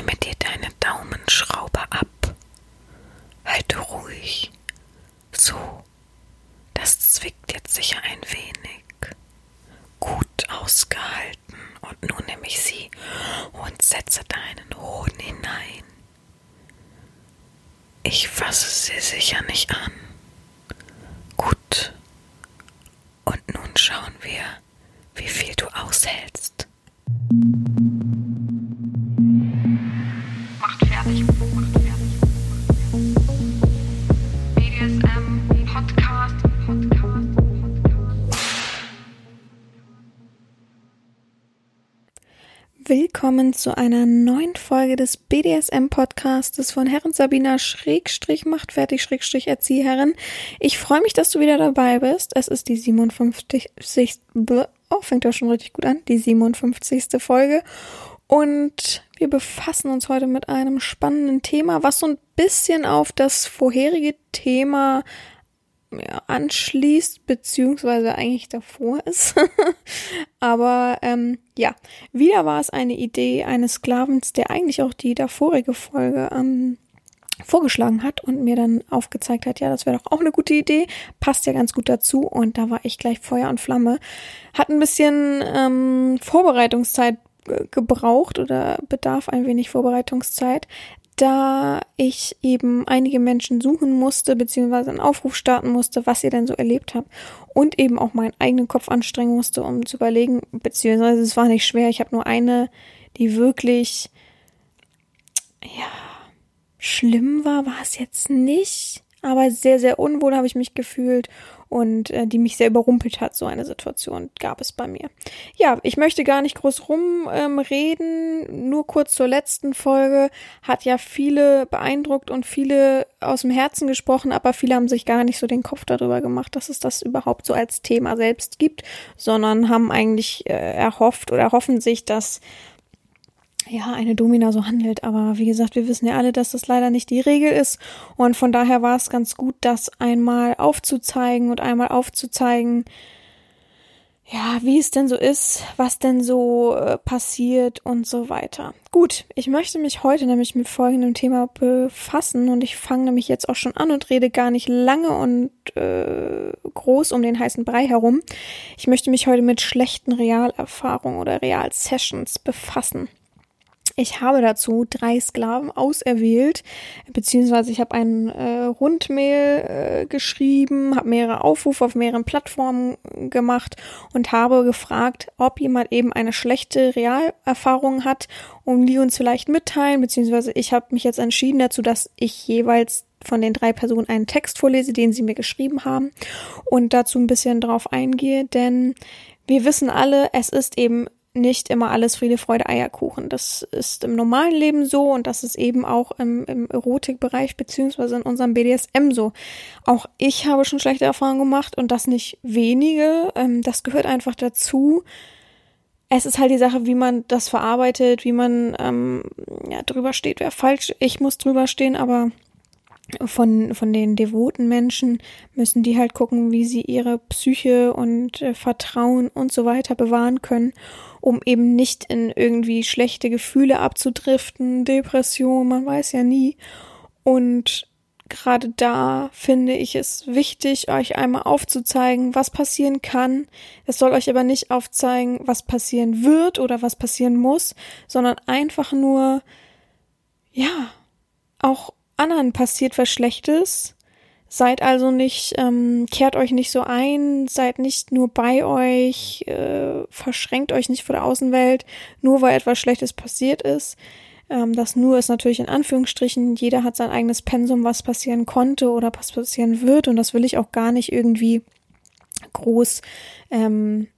nehme dir deine Daumenschraube ab. Halte ruhig. So, das zwickt jetzt sicher ein wenig. Gut ausgehalten. Und nun nehme ich sie und setze deinen Hoden hinein. Ich fasse sie sicher nicht an. Zu einer neuen Folge des BDSM-Podcastes von Herren Sabina Schrägstrich macht fertig Schrägstrich Erzieherin. Ich freue mich, dass du wieder dabei bist. Es ist die 57. Oh, fängt ja schon richtig gut an. Die 57. Folge. Und wir befassen uns heute mit einem spannenden Thema, was so ein bisschen auf das vorherige Thema anschließt, beziehungsweise eigentlich davor ist. Aber ähm, ja, wieder war es eine Idee eines Sklavens, der eigentlich auch die davorige Folge ähm, vorgeschlagen hat und mir dann aufgezeigt hat, ja, das wäre doch auch eine gute Idee, passt ja ganz gut dazu und da war ich gleich Feuer und Flamme. Hat ein bisschen ähm, Vorbereitungszeit gebraucht oder bedarf ein wenig Vorbereitungszeit, da ich eben einige Menschen suchen musste, beziehungsweise einen Aufruf starten musste, was ihr denn so erlebt habt. Und eben auch meinen eigenen Kopf anstrengen musste, um zu überlegen, beziehungsweise es war nicht schwer, ich habe nur eine, die wirklich, ja, schlimm war, war es jetzt nicht, aber sehr, sehr unwohl habe ich mich gefühlt und äh, die mich sehr überrumpelt hat. So eine Situation gab es bei mir. Ja, ich möchte gar nicht groß rumreden. Ähm, Nur kurz zur letzten Folge hat ja viele beeindruckt und viele aus dem Herzen gesprochen, aber viele haben sich gar nicht so den Kopf darüber gemacht, dass es das überhaupt so als Thema selbst gibt, sondern haben eigentlich äh, erhofft oder hoffen sich, dass ja, eine Domina so handelt. Aber wie gesagt, wir wissen ja alle, dass das leider nicht die Regel ist. Und von daher war es ganz gut, das einmal aufzuzeigen und einmal aufzuzeigen, ja, wie es denn so ist, was denn so äh, passiert und so weiter. Gut, ich möchte mich heute nämlich mit folgendem Thema befassen und ich fange nämlich jetzt auch schon an und rede gar nicht lange und äh, groß um den heißen Brei herum. Ich möchte mich heute mit schlechten Realerfahrungen oder Realsessions befassen. Ich habe dazu drei Sklaven auserwählt, beziehungsweise ich habe ein äh, Rundmail äh, geschrieben, habe mehrere Aufrufe auf mehreren Plattformen gemacht und habe gefragt, ob jemand eben eine schlechte Realerfahrung hat und die uns vielleicht mitteilen, beziehungsweise ich habe mich jetzt entschieden dazu, dass ich jeweils von den drei Personen einen Text vorlese, den sie mir geschrieben haben und dazu ein bisschen drauf eingehe, denn wir wissen alle, es ist eben nicht immer alles Friede, Freude, Eierkuchen. Das ist im normalen Leben so und das ist eben auch im, im Erotikbereich beziehungsweise in unserem BDSM so. Auch ich habe schon schlechte Erfahrungen gemacht und das nicht wenige. Ähm, das gehört einfach dazu. Es ist halt die Sache, wie man das verarbeitet, wie man ähm, ja, drüber steht, wer falsch. Ich muss drüber stehen, aber von, von den devoten Menschen müssen die halt gucken, wie sie ihre Psyche und äh, Vertrauen und so weiter bewahren können, um eben nicht in irgendwie schlechte Gefühle abzudriften, Depression, man weiß ja nie. Und gerade da finde ich es wichtig, euch einmal aufzuzeigen, was passieren kann. Es soll euch aber nicht aufzeigen, was passieren wird oder was passieren muss, sondern einfach nur, ja, auch anderen passiert was Schlechtes. Seid also nicht, ähm, kehrt euch nicht so ein, seid nicht nur bei euch, äh, verschränkt euch nicht vor der Außenwelt, nur weil etwas Schlechtes passiert ist. Ähm, das nur ist natürlich in Anführungsstrichen, jeder hat sein eigenes Pensum, was passieren konnte oder was passieren wird und das will ich auch gar nicht irgendwie groß ähm,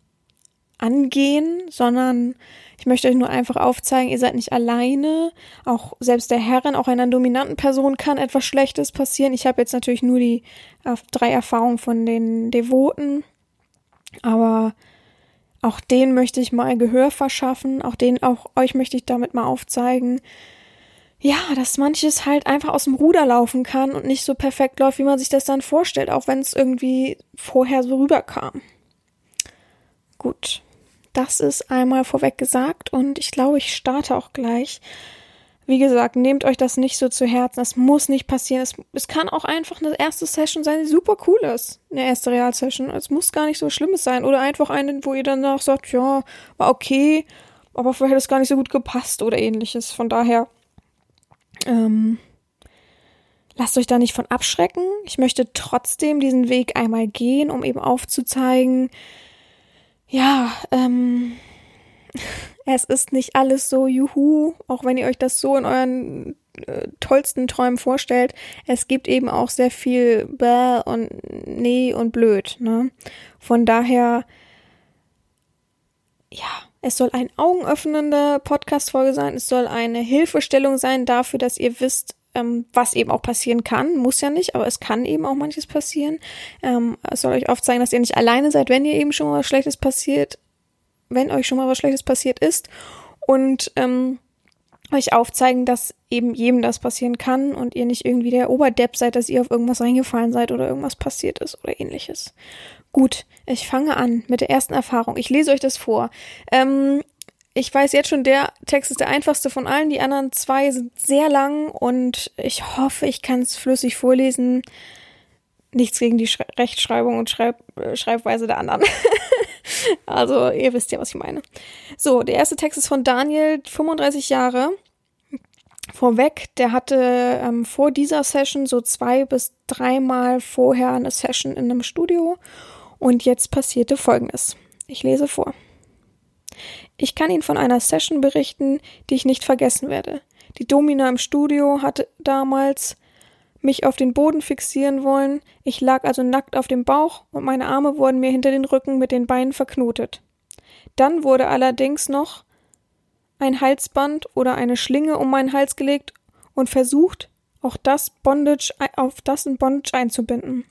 angehen, sondern ich möchte euch nur einfach aufzeigen, ihr seid nicht alleine. Auch selbst der Herrin, auch einer dominanten Person kann etwas Schlechtes passieren. Ich habe jetzt natürlich nur die drei Erfahrungen von den Devoten, aber auch denen möchte ich mal Gehör verschaffen. Auch denen, auch euch möchte ich damit mal aufzeigen, ja, dass manches halt einfach aus dem Ruder laufen kann und nicht so perfekt läuft, wie man sich das dann vorstellt, auch wenn es irgendwie vorher so rüberkam. Gut. Das ist einmal vorweg gesagt und ich glaube, ich starte auch gleich. wie gesagt, nehmt euch das nicht so zu Herzen. Das muss nicht passieren. Es, es kann auch einfach eine erste Session sein, die super cool ist. Eine erste Realsession. Es muss gar nicht so Schlimmes sein. Oder einfach eine, wo ihr danach sagt, ja, war okay, aber vielleicht hat es gar nicht so gut gepasst oder ähnliches. Von daher, ähm, lasst euch da nicht von abschrecken. Ich möchte trotzdem diesen Weg einmal gehen, um eben aufzuzeigen, ja, ähm, es ist nicht alles so juhu, auch wenn ihr euch das so in euren äh, tollsten Träumen vorstellt. Es gibt eben auch sehr viel bäh und nee und blöd, ne? Von daher, ja, es soll ein augenöffnende Podcast-Folge sein. Es soll eine Hilfestellung sein dafür, dass ihr wisst, ähm, was eben auch passieren kann. Muss ja nicht, aber es kann eben auch manches passieren. Ähm, es soll euch aufzeigen, dass ihr nicht alleine seid, wenn ihr eben schon mal was Schlechtes passiert, wenn euch schon mal was Schlechtes passiert ist. Und ähm, euch aufzeigen, dass eben jedem das passieren kann und ihr nicht irgendwie der Oberdepp seid, dass ihr auf irgendwas reingefallen seid oder irgendwas passiert ist oder ähnliches. Gut, ich fange an mit der ersten Erfahrung. Ich lese euch das vor. Ähm, ich weiß jetzt schon, der Text ist der einfachste von allen. Die anderen zwei sind sehr lang und ich hoffe, ich kann es flüssig vorlesen. Nichts gegen die Schre Rechtschreibung und Schreib äh, Schreibweise der anderen. also, ihr wisst ja, was ich meine. So, der erste Text ist von Daniel, 35 Jahre. Vorweg, der hatte ähm, vor dieser Session so zwei bis dreimal vorher eine Session in einem Studio und jetzt passierte Folgendes. Ich lese vor. Ich kann Ihnen von einer Session berichten, die ich nicht vergessen werde. Die Domina im Studio hatte damals mich auf den Boden fixieren wollen. Ich lag also nackt auf dem Bauch und meine Arme wurden mir hinter den Rücken mit den Beinen verknotet. Dann wurde allerdings noch ein Halsband oder eine Schlinge um meinen Hals gelegt und versucht, auch das Bondage, auf das ein Bondage einzubinden.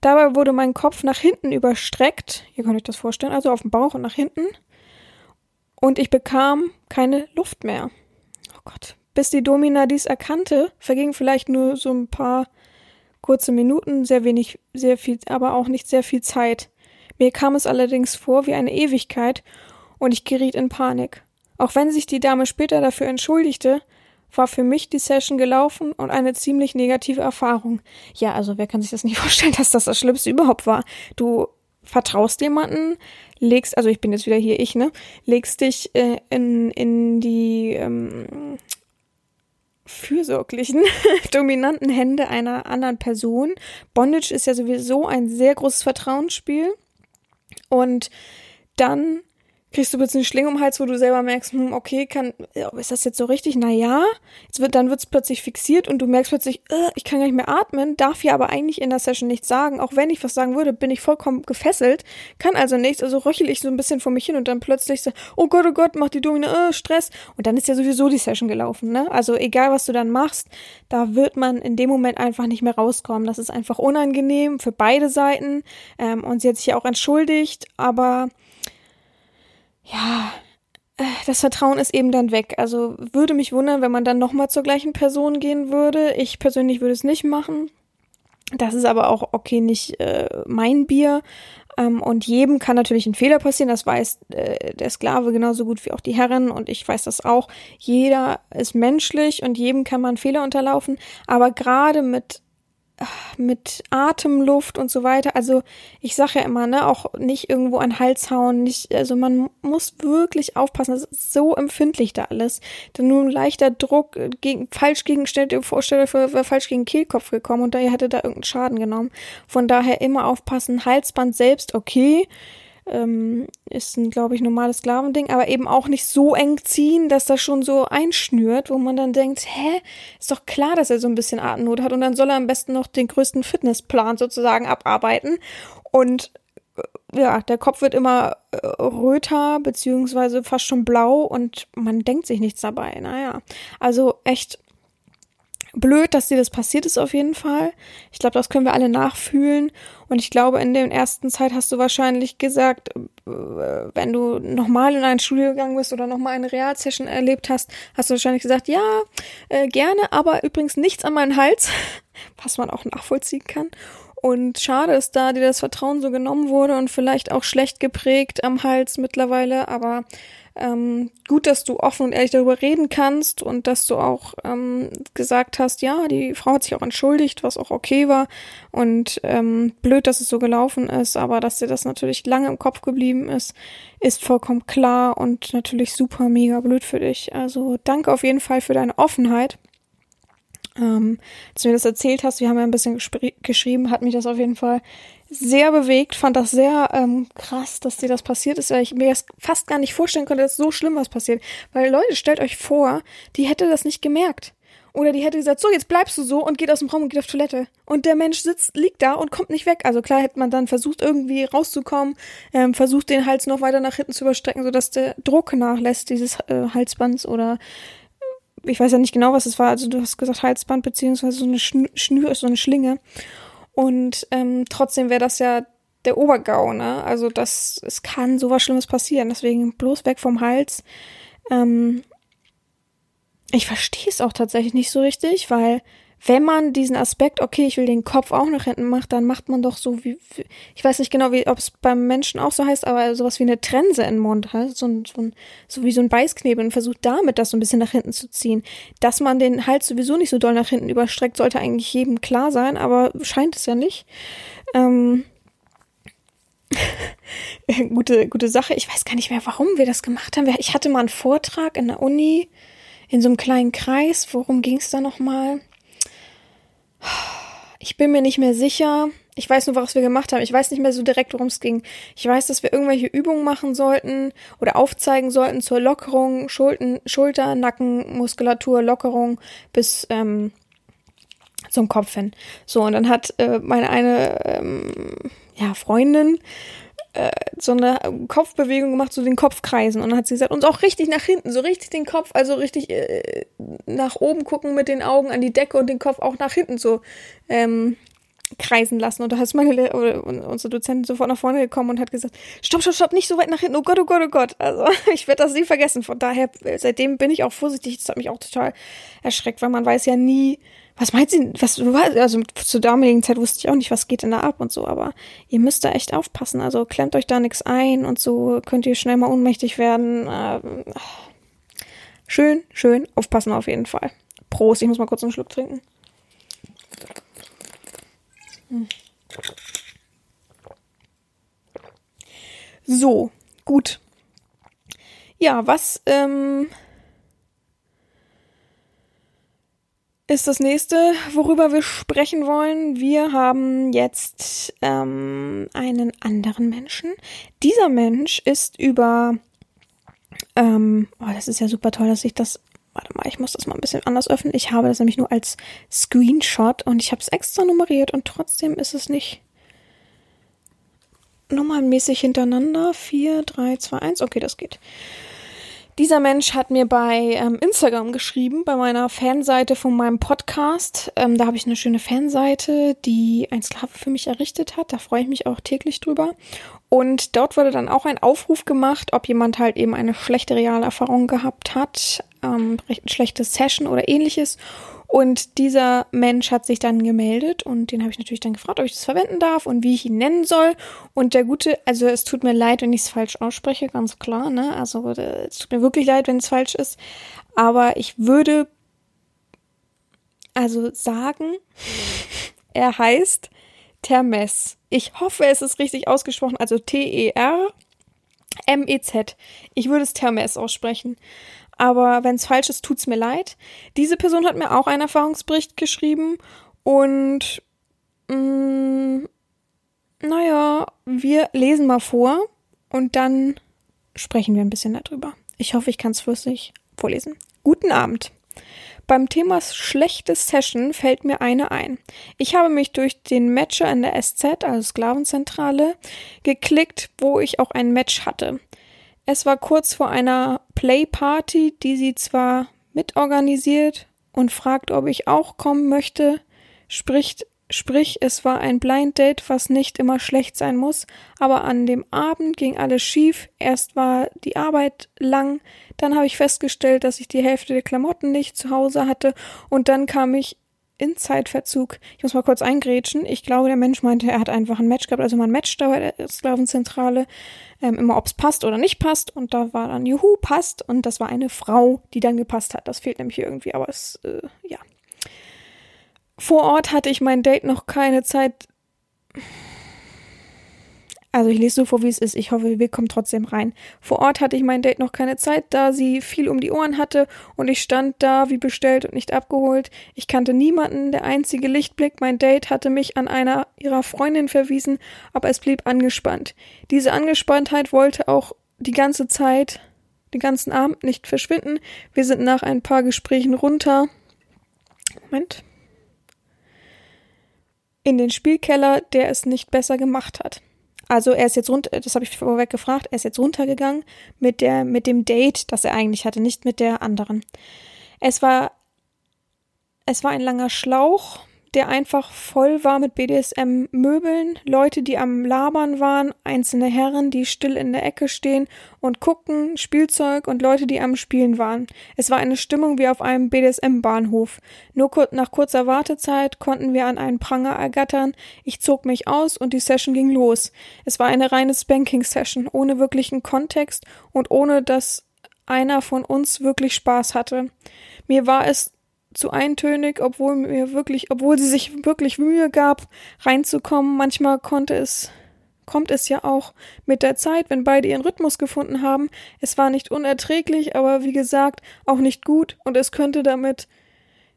Dabei wurde mein Kopf nach hinten überstreckt, ihr könnt euch das vorstellen, also auf dem Bauch und nach hinten, und ich bekam keine Luft mehr. Oh Gott. Bis die Domina dies erkannte, vergingen vielleicht nur so ein paar kurze Minuten, sehr wenig, sehr viel, aber auch nicht sehr viel Zeit. Mir kam es allerdings vor wie eine Ewigkeit und ich geriet in Panik. Auch wenn sich die Dame später dafür entschuldigte, war für mich die Session gelaufen und eine ziemlich negative Erfahrung. Ja, also wer kann sich das nicht vorstellen, dass das das Schlimmste überhaupt war? Du vertraust jemanden, legst, also ich bin jetzt wieder hier ich, ne, legst dich äh, in, in die ähm, fürsorglichen, dominanten Hände einer anderen Person. Bondage ist ja sowieso ein sehr großes Vertrauensspiel. Und dann kriegst du jetzt eine Schlinge um den Hals, wo du selber merkst, hm, okay, kann, ist das jetzt so richtig? Naja, jetzt wird, dann wird's plötzlich fixiert und du merkst plötzlich, äh, ich kann gar nicht mehr atmen, darf hier aber eigentlich in der Session nichts sagen. Auch wenn ich was sagen würde, bin ich vollkommen gefesselt, kann also nichts, also röchel ich so ein bisschen vor mich hin und dann plötzlich so, oh Gott, oh Gott, macht die Domina, äh, Stress. Und dann ist ja sowieso die Session gelaufen, ne? Also egal, was du dann machst, da wird man in dem Moment einfach nicht mehr rauskommen. Das ist einfach unangenehm für beide Seiten. Ähm, und sie hat sich ja auch entschuldigt, aber ja, äh, das Vertrauen ist eben dann weg. Also würde mich wundern, wenn man dann nochmal zur gleichen Person gehen würde. Ich persönlich würde es nicht machen. Das ist aber auch okay, nicht äh, mein Bier. Ähm, und jedem kann natürlich ein Fehler passieren. Das weiß äh, der Sklave genauso gut wie auch die Herren. Und ich weiß das auch. Jeder ist menschlich und jedem kann man Fehler unterlaufen. Aber gerade mit mit Atemluft und so weiter. Also ich sage ja immer, ne, auch nicht irgendwo an Hals hauen, nicht, also man muss wirklich aufpassen. Das ist so empfindlich da alles. Denn nur ein leichter Druck gegen, falsch gegen, stellt ihr vor, stellt euch wäre falsch gegen Kehlkopf gekommen und da hätte da irgendeinen Schaden genommen. Von daher immer aufpassen. Halsband selbst, okay ähm, ist ein, glaube ich, normales Sklavending, aber eben auch nicht so eng ziehen, dass das schon so einschnürt, wo man dann denkt, hä, ist doch klar, dass er so ein bisschen Atemnot hat und dann soll er am besten noch den größten Fitnessplan sozusagen abarbeiten und äh, ja, der Kopf wird immer äh, röter, beziehungsweise fast schon blau und man denkt sich nichts dabei. Naja, also echt blöd, dass dir das passiert ist auf jeden Fall. Ich glaube, das können wir alle nachfühlen. Und ich glaube, in der ersten Zeit hast du wahrscheinlich gesagt, äh, wenn du nochmal in ein Studio gegangen bist oder nochmal eine Realsession erlebt hast, hast du wahrscheinlich gesagt, ja, äh, gerne, aber übrigens nichts an meinen Hals, was man auch nachvollziehen kann. Und schade ist da, dir das Vertrauen so genommen wurde und vielleicht auch schlecht geprägt am Hals mittlerweile, aber Ähm, gut, dass du offen und ehrlich darüber reden kannst und dass du auch ähm, gesagt hast, ja, die Frau hat sich auch entschuldigt, was auch okay war. Und ähm, blöd, dass es so gelaufen ist, aber dass dir das natürlich lange im Kopf geblieben ist, ist vollkommen klar und natürlich super mega blöd für dich. Also danke auf jeden Fall für deine Offenheit. Ähm, als du mir das erzählt hast, wir haben ja ein bisschen geschrieben, hat mich das auf jeden Fall sehr bewegt, fand das sehr ähm, krass, dass dir das passiert ist, weil ich mir das fast gar nicht vorstellen konnte, dass so schlimm was passiert. Weil Leute, stellt euch vor, die hätte das nicht gemerkt. Oder die hätte gesagt, so, jetzt bleibst du so und geht aus dem Raum und geht auf Toilette. Und der Mensch sitzt, liegt da und kommt nicht weg. Also klar hätte man dann versucht, irgendwie rauszukommen, ähm, versucht, den Hals noch weiter nach hinten zu überstrecken, sodass der Druck nachlässt, dieses äh, Halsbands oder ich weiß ja nicht genau, was es war. Also du hast gesagt Halsband beziehungsweise so eine Schnür, so eine Schlinge. Und ähm, trotzdem wäre das ja der Obergau, ne? Also das, es kann sowas Schlimmes passieren. Deswegen bloß weg vom Hals. Ähm, ich verstehe es auch tatsächlich nicht so richtig, weil wenn man diesen Aspekt, okay, ich will den Kopf auch nach hinten machen, dann macht man doch so wie, ich weiß nicht genau, wie, ob es beim Menschen auch so heißt, aber sowas wie eine Trense in den Mund hat, so, ein, so, ein, so wie so ein Beißknebel und versucht damit das so ein bisschen nach hinten zu ziehen. Dass man den Hals sowieso nicht so doll nach hinten überstreckt, sollte eigentlich jedem klar sein, aber scheint es ja nicht. Ähm, gute, gute Sache. Ich weiß gar nicht mehr, warum wir das gemacht haben. Ich hatte mal einen Vortrag in der Uni in so einem kleinen Kreis. Worum ging es da nochmal? Ich bin mir nicht mehr sicher. Ich weiß nur, was wir gemacht haben. Ich weiß nicht mehr so direkt, worum es ging. Ich weiß, dass wir irgendwelche Übungen machen sollten oder aufzeigen sollten zur Lockerung, Schulten, Schulter, Nacken, Muskulatur, Lockerung bis ähm, zum Kopf hin. So, und dann hat äh, meine eine ähm, ja, Freundin äh, so eine Kopfbewegung gemacht, so den Kopfkreisen. Und dann hat sie gesagt, uns auch richtig nach hinten, so richtig den Kopf, also richtig äh, nach oben gucken mit den Augen an die Decke und den Kopf auch nach hinten so ähm, kreisen lassen. Und da ist meine Le oder unsere Dozentin sofort nach vorne gekommen und hat gesagt, stopp, stopp, stopp, nicht so weit nach hinten. Oh Gott, oh Gott, oh Gott. Also ich werde das nie vergessen. Von daher, seitdem bin ich auch vorsichtig. Das hat mich auch total erschreckt, weil man weiß ja nie, was meint sie, was, also zur damaligen Zeit wusste ich auch nicht, was geht denn da ab und so, aber ihr müsst da echt aufpassen, also klemmt euch da nichts ein und so könnt ihr schnell mal ohnmächtig werden. Ähm, schön, schön, aufpassen auf jeden Fall. Prost, ich muss mal kurz einen Schluck trinken. So, gut. Ja, was, ähm, ist das nächste, worüber wir sprechen wollen. Wir haben jetzt ähm, einen anderen Menschen. Dieser Mensch ist über. Ähm, oh, das ist ja super toll, dass ich das. Warte mal, ich muss das mal ein bisschen anders öffnen. Ich habe das nämlich nur als Screenshot und ich habe es extra nummeriert und trotzdem ist es nicht nummernmäßig hintereinander. 4, 3, 2, 1. Okay, das geht. Dieser Mensch hat mir bei ähm, Instagram geschrieben, bei meiner Fanseite von meinem Podcast. Ähm, da habe ich eine schöne Fanseite, die ein Sklave für mich errichtet hat. Da freue ich mich auch täglich drüber. Und dort wurde dann auch ein Aufruf gemacht, ob jemand halt eben eine schlechte Realerfahrung gehabt hat, ähm, schlechte Session oder ähnliches. Und dieser Mensch hat sich dann gemeldet und den habe ich natürlich dann gefragt, ob ich das verwenden darf und wie ich ihn nennen soll. Und der gute, also es tut mir leid, wenn ich es falsch ausspreche, ganz klar, ne? Also äh, es tut mir wirklich leid, wenn es falsch ist. Aber ich würde also sagen, er heißt Termes. Ich hoffe, es ist richtig ausgesprochen, also T-E-R. M-E-Z. Ich würde es Termes aussprechen aber wenn es falsch ist, tut's mir leid. Diese Person hat mir auch einen Erfahrungsbericht geschrieben und mh, mm, naja, wir lesen mal vor und dann sprechen wir ein bisschen darüber. Ich hoffe, ich kann es flüssig vorlesen. Guten Abend. Beim Thema schlechte Session fällt mir eine ein. Ich habe mich durch den Matcher in der SZ, also Sklavenzentrale, geklickt, wo ich auch ein Match hatte. Es war kurz vor einer Playparty, die sie zwar mitorganisiert und fragt, ob ich auch kommen möchte, spricht, sprich, es war ein Blind Date, was nicht immer schlecht sein muss, aber an dem Abend ging alles schief. Erst war die Arbeit lang, dann habe ich festgestellt, dass ich die Hälfte der Klamotten nicht zu Hause hatte und dann kam ich in Zeitverzug. Ich muss mal kurz eingrätschen. Ich glaube, der Mensch meinte, er hat einfach ein Match gehabt. Also man matcht da bei der Sklavenzentrale ähm, immer, ob es passt oder nicht passt. Und da war dann, juhu, passt. Und das war eine Frau, die dann gepasst hat. Das fehlt nämlich irgendwie, aber es, äh, ja. Vor Ort hatte ich mein Date noch keine Zeit also ich lese so vor, wie es ist. Ich hoffe, wir kommen trotzdem rein. Vor Ort hatte ich mein Date noch keine Zeit, da sie viel um die Ohren hatte und ich stand da wie bestellt und nicht abgeholt. Ich kannte niemanden, der einzige Lichtblick, mein Date hatte mich an einer ihrer Freundin verwiesen, aber es blieb angespannt. Diese Angespanntheit wollte auch die ganze Zeit, den ganzen Abend nicht verschwinden. Wir sind nach ein paar Gesprächen runter. Moment. In den Spielkeller, der es nicht besser gemacht hat. Also er ist jetzt runter, das habe ich vorweg gefragt, er ist jetzt runtergegangen mit der, mit dem Date, das er eigentlich hatte, nicht mit der anderen. Es war, es war ein langer Schlauch, der einfach voll war mit BDSM-Möbeln, Leute, die am Labern waren, einzelne Herren, die still in der Ecke stehen und gucken, Spielzeug und Leute, die am Spielen waren. Es war eine Stimmung wie auf einem BDSM-Bahnhof. Nur nach kurzer Wartezeit konnten wir an einen Pranger ergattern, ich zog mich aus und die Session ging los. Es war eine reine Spanking-Session, ohne wirklichen Kontext und ohne dass einer von uns wirklich Spaß hatte. Mir war es zu eintönig, obwohl mir wirklich, obwohl sie sich wirklich Mühe gab, reinzukommen. Manchmal konnte es, kommt es ja auch mit der Zeit, wenn beide ihren Rhythmus gefunden haben. Es war nicht unerträglich, aber wie gesagt, auch nicht gut und es könnte damit,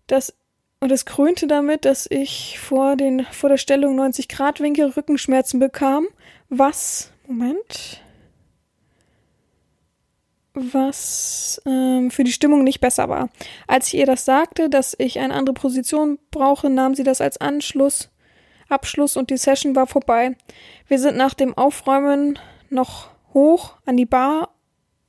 dass und es krönte damit, dass ich vor den, vor der Stellung 90 Grad Winkel Rückenschmerzen bekam, was, Moment, was ähm, für die Stimmung nicht besser war. Als ich ihr das sagte, dass ich eine andere Position brauche, nahm sie das als Anschluss, Abschluss und die Session war vorbei. Wir sind nach dem Aufräumen noch hoch an die Bar,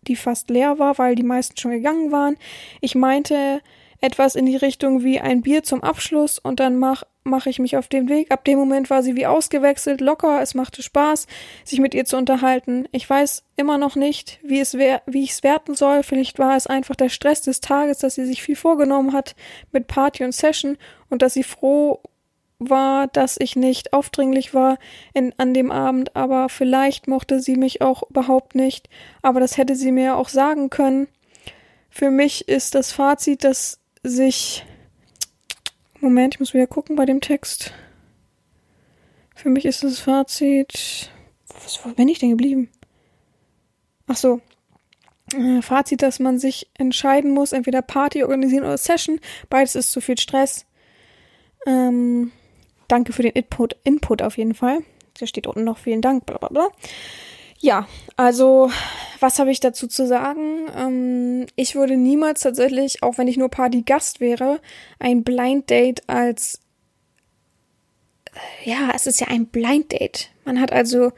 die fast leer war, weil die meisten schon gegangen waren. Ich meinte etwas in die Richtung wie ein Bier zum Abschluss und dann mach mache ich mich auf den Weg. Ab dem Moment war sie wie ausgewechselt, locker, es machte Spaß, sich mit ihr zu unterhalten. Ich weiß immer noch nicht, wie es wär, wie ich es werten soll. Vielleicht war es einfach der Stress des Tages, dass sie sich viel vorgenommen hat mit Party und Session und dass sie froh war, dass ich nicht aufdringlich war in, an dem Abend, aber vielleicht mochte sie mich auch überhaupt nicht, aber das hätte sie mir auch sagen können. Für mich ist das Fazit, dass sich Moment, ich muss wieder gucken bei dem Text. Für mich ist das Fazit. Wo bin ich denn geblieben? Ach so. Äh, Fazit, dass man sich entscheiden muss, entweder Party organisieren oder Session. Beides ist zu viel Stress. Ähm, danke für den Input, Input auf jeden Fall. Da steht unten noch vielen Dank, bla bla bla. Ja, also was habe ich dazu zu sagen? Ähm, ich würde niemals tatsächlich, auch wenn ich nur Party-Gast wäre, ein Blind Date als äh, ja, es ist ja ein Blind Date. Man hat also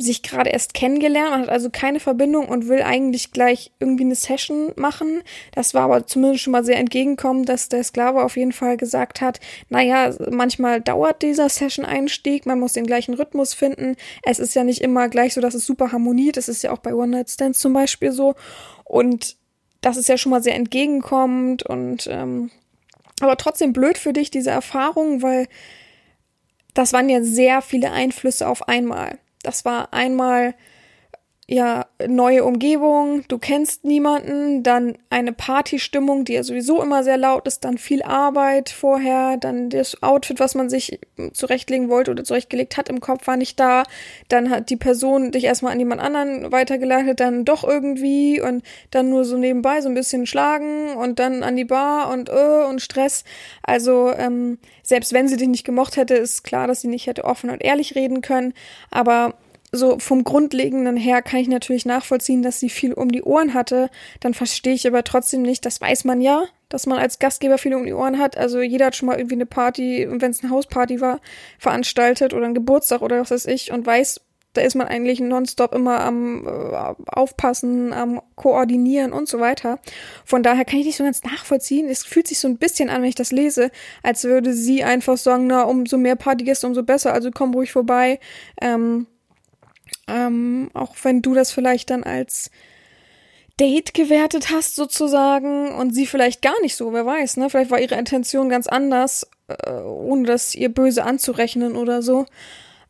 sich gerade erst kennengelernt, man hat also keine Verbindung und will eigentlich gleich irgendwie eine Session machen. Das war aber zumindest schon mal sehr entgegenkommen, dass der Sklave auf jeden Fall gesagt hat, naja, manchmal dauert dieser Session-Einstieg, man muss den gleichen Rhythmus finden. Es ist ja nicht immer gleich so, dass es super harmoniert. Das ist ja auch bei One-Night-Stands zum Beispiel so. Und das ist ja schon mal sehr entgegenkommend und ähm, aber trotzdem blöd für dich, diese Erfahrung, weil das waren ja sehr viele Einflüsse auf einmal. Das war einmal ja, neue Umgebung, du kennst niemanden, dann eine Partystimmung, die ja sowieso immer sehr laut ist, dann viel Arbeit vorher, dann das Outfit, was man sich zurechtlegen wollte oder zurechtgelegt hat im Kopf, war nicht da, dann hat die Person dich erstmal an jemand anderen weitergeleitet, dann doch irgendwie und dann nur so nebenbei so ein bisschen schlagen und dann an die Bar und äh, und Stress. Also ähm, selbst wenn sie dich nicht gemocht hätte, ist klar, dass sie nicht hätte offen und ehrlich reden können, aber so vom Grundlegenden her kann ich natürlich nachvollziehen, dass sie viel um die Ohren hatte. Dann verstehe ich aber trotzdem nicht, das weiß man ja, dass man als Gastgeber viel um die Ohren hat. Also jeder hat schon mal irgendwie eine Party, wenn es eine Hausparty war, veranstaltet oder ein Geburtstag oder was weiß ich und weiß, da ist man eigentlich nonstop immer am äh, Aufpassen, am Koordinieren und so weiter. Von daher kann ich nicht so ganz nachvollziehen. Es fühlt sich so ein bisschen an, wenn ich das lese, als würde sie einfach sagen, na, umso mehr Partygäste, umso besser, also komm ruhig vorbei. Ähm, ähm, auch wenn du das vielleicht dann als Date gewertet hast sozusagen und sie vielleicht gar nicht so, wer weiß, ne? Vielleicht war ihre Intention ganz anders, äh, ohne das ihr böse anzurechnen oder so.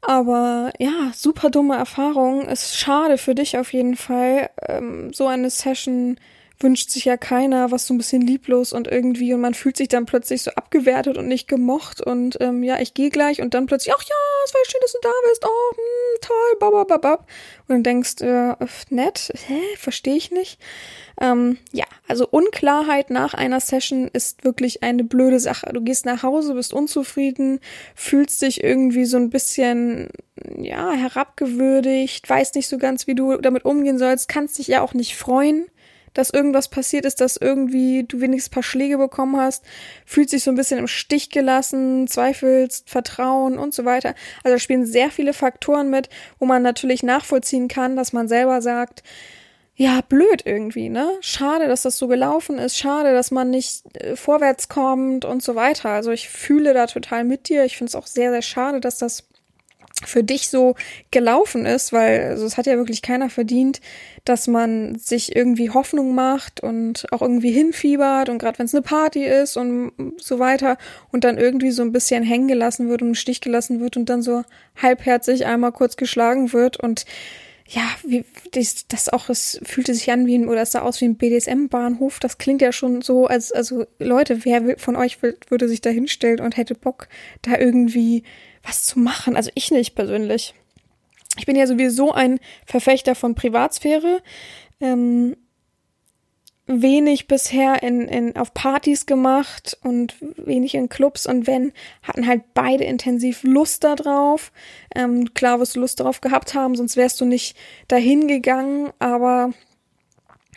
Aber ja, super dumme Erfahrung. Ist schade für dich auf jeden Fall. Ähm, so eine Session wünscht sich ja keiner, was so ein bisschen lieblos und irgendwie und man fühlt sich dann plötzlich so abgewertet und nicht gemocht und ähm, ja, ich gehe gleich und dann plötzlich, ach ja, es war schön, dass du da bist, oh, hm, toll, babababab. Und dann denkst, äh, nett, hä, verstehe ich nicht. Ähm, ja, also Unklarheit nach einer Session ist wirklich eine blöde Sache. Du gehst nach Hause, bist unzufrieden, fühlst dich irgendwie so ein bisschen, ja, herabgewürdigt, weißt nicht so ganz, wie du damit umgehen sollst, kannst dich ja auch nicht freuen dass irgendwas passiert ist, dass irgendwie du wenigstens ein paar Schläge bekommen hast, fühlt sich so ein bisschen im Stich gelassen, zweifelst, Vertrauen und so weiter. Also da spielen sehr viele Faktoren mit, wo man natürlich nachvollziehen kann, dass man selber sagt, ja, blöd irgendwie, ne? Schade, dass das so gelaufen ist, schade, dass man nicht äh, vorwärts kommt und so weiter. Also ich fühle da total mit dir. Ich finde es auch sehr, sehr schade, dass das für dich so gelaufen ist, weil also es hat ja wirklich keiner verdient, dass man sich irgendwie Hoffnung macht und auch irgendwie hinfiebert und gerade wenn es eine Party ist und so weiter und dann irgendwie so ein bisschen hängen gelassen wird und im Stich gelassen wird und dann so halbherzig einmal kurz geschlagen wird und ja, wie das, das auch, es fühlte sich an wie ein, oder es sah aus wie ein BDSM-Bahnhof. Das klingt ja schon so, als, also Leute, wer von euch würde sich da hinstellen und hätte Bock, da irgendwie was zu machen. Also ich nicht persönlich. Ich bin ja sowieso ein Verfechter von Privatsphäre. Ähm, wenig bisher in, in, auf Partys gemacht und wenig in Clubs und wenn, hatten halt beide intensiv Lust darauf. Ähm, klar wirst du Lust darauf gehabt haben, sonst wärst du nicht dahin gegangen, aber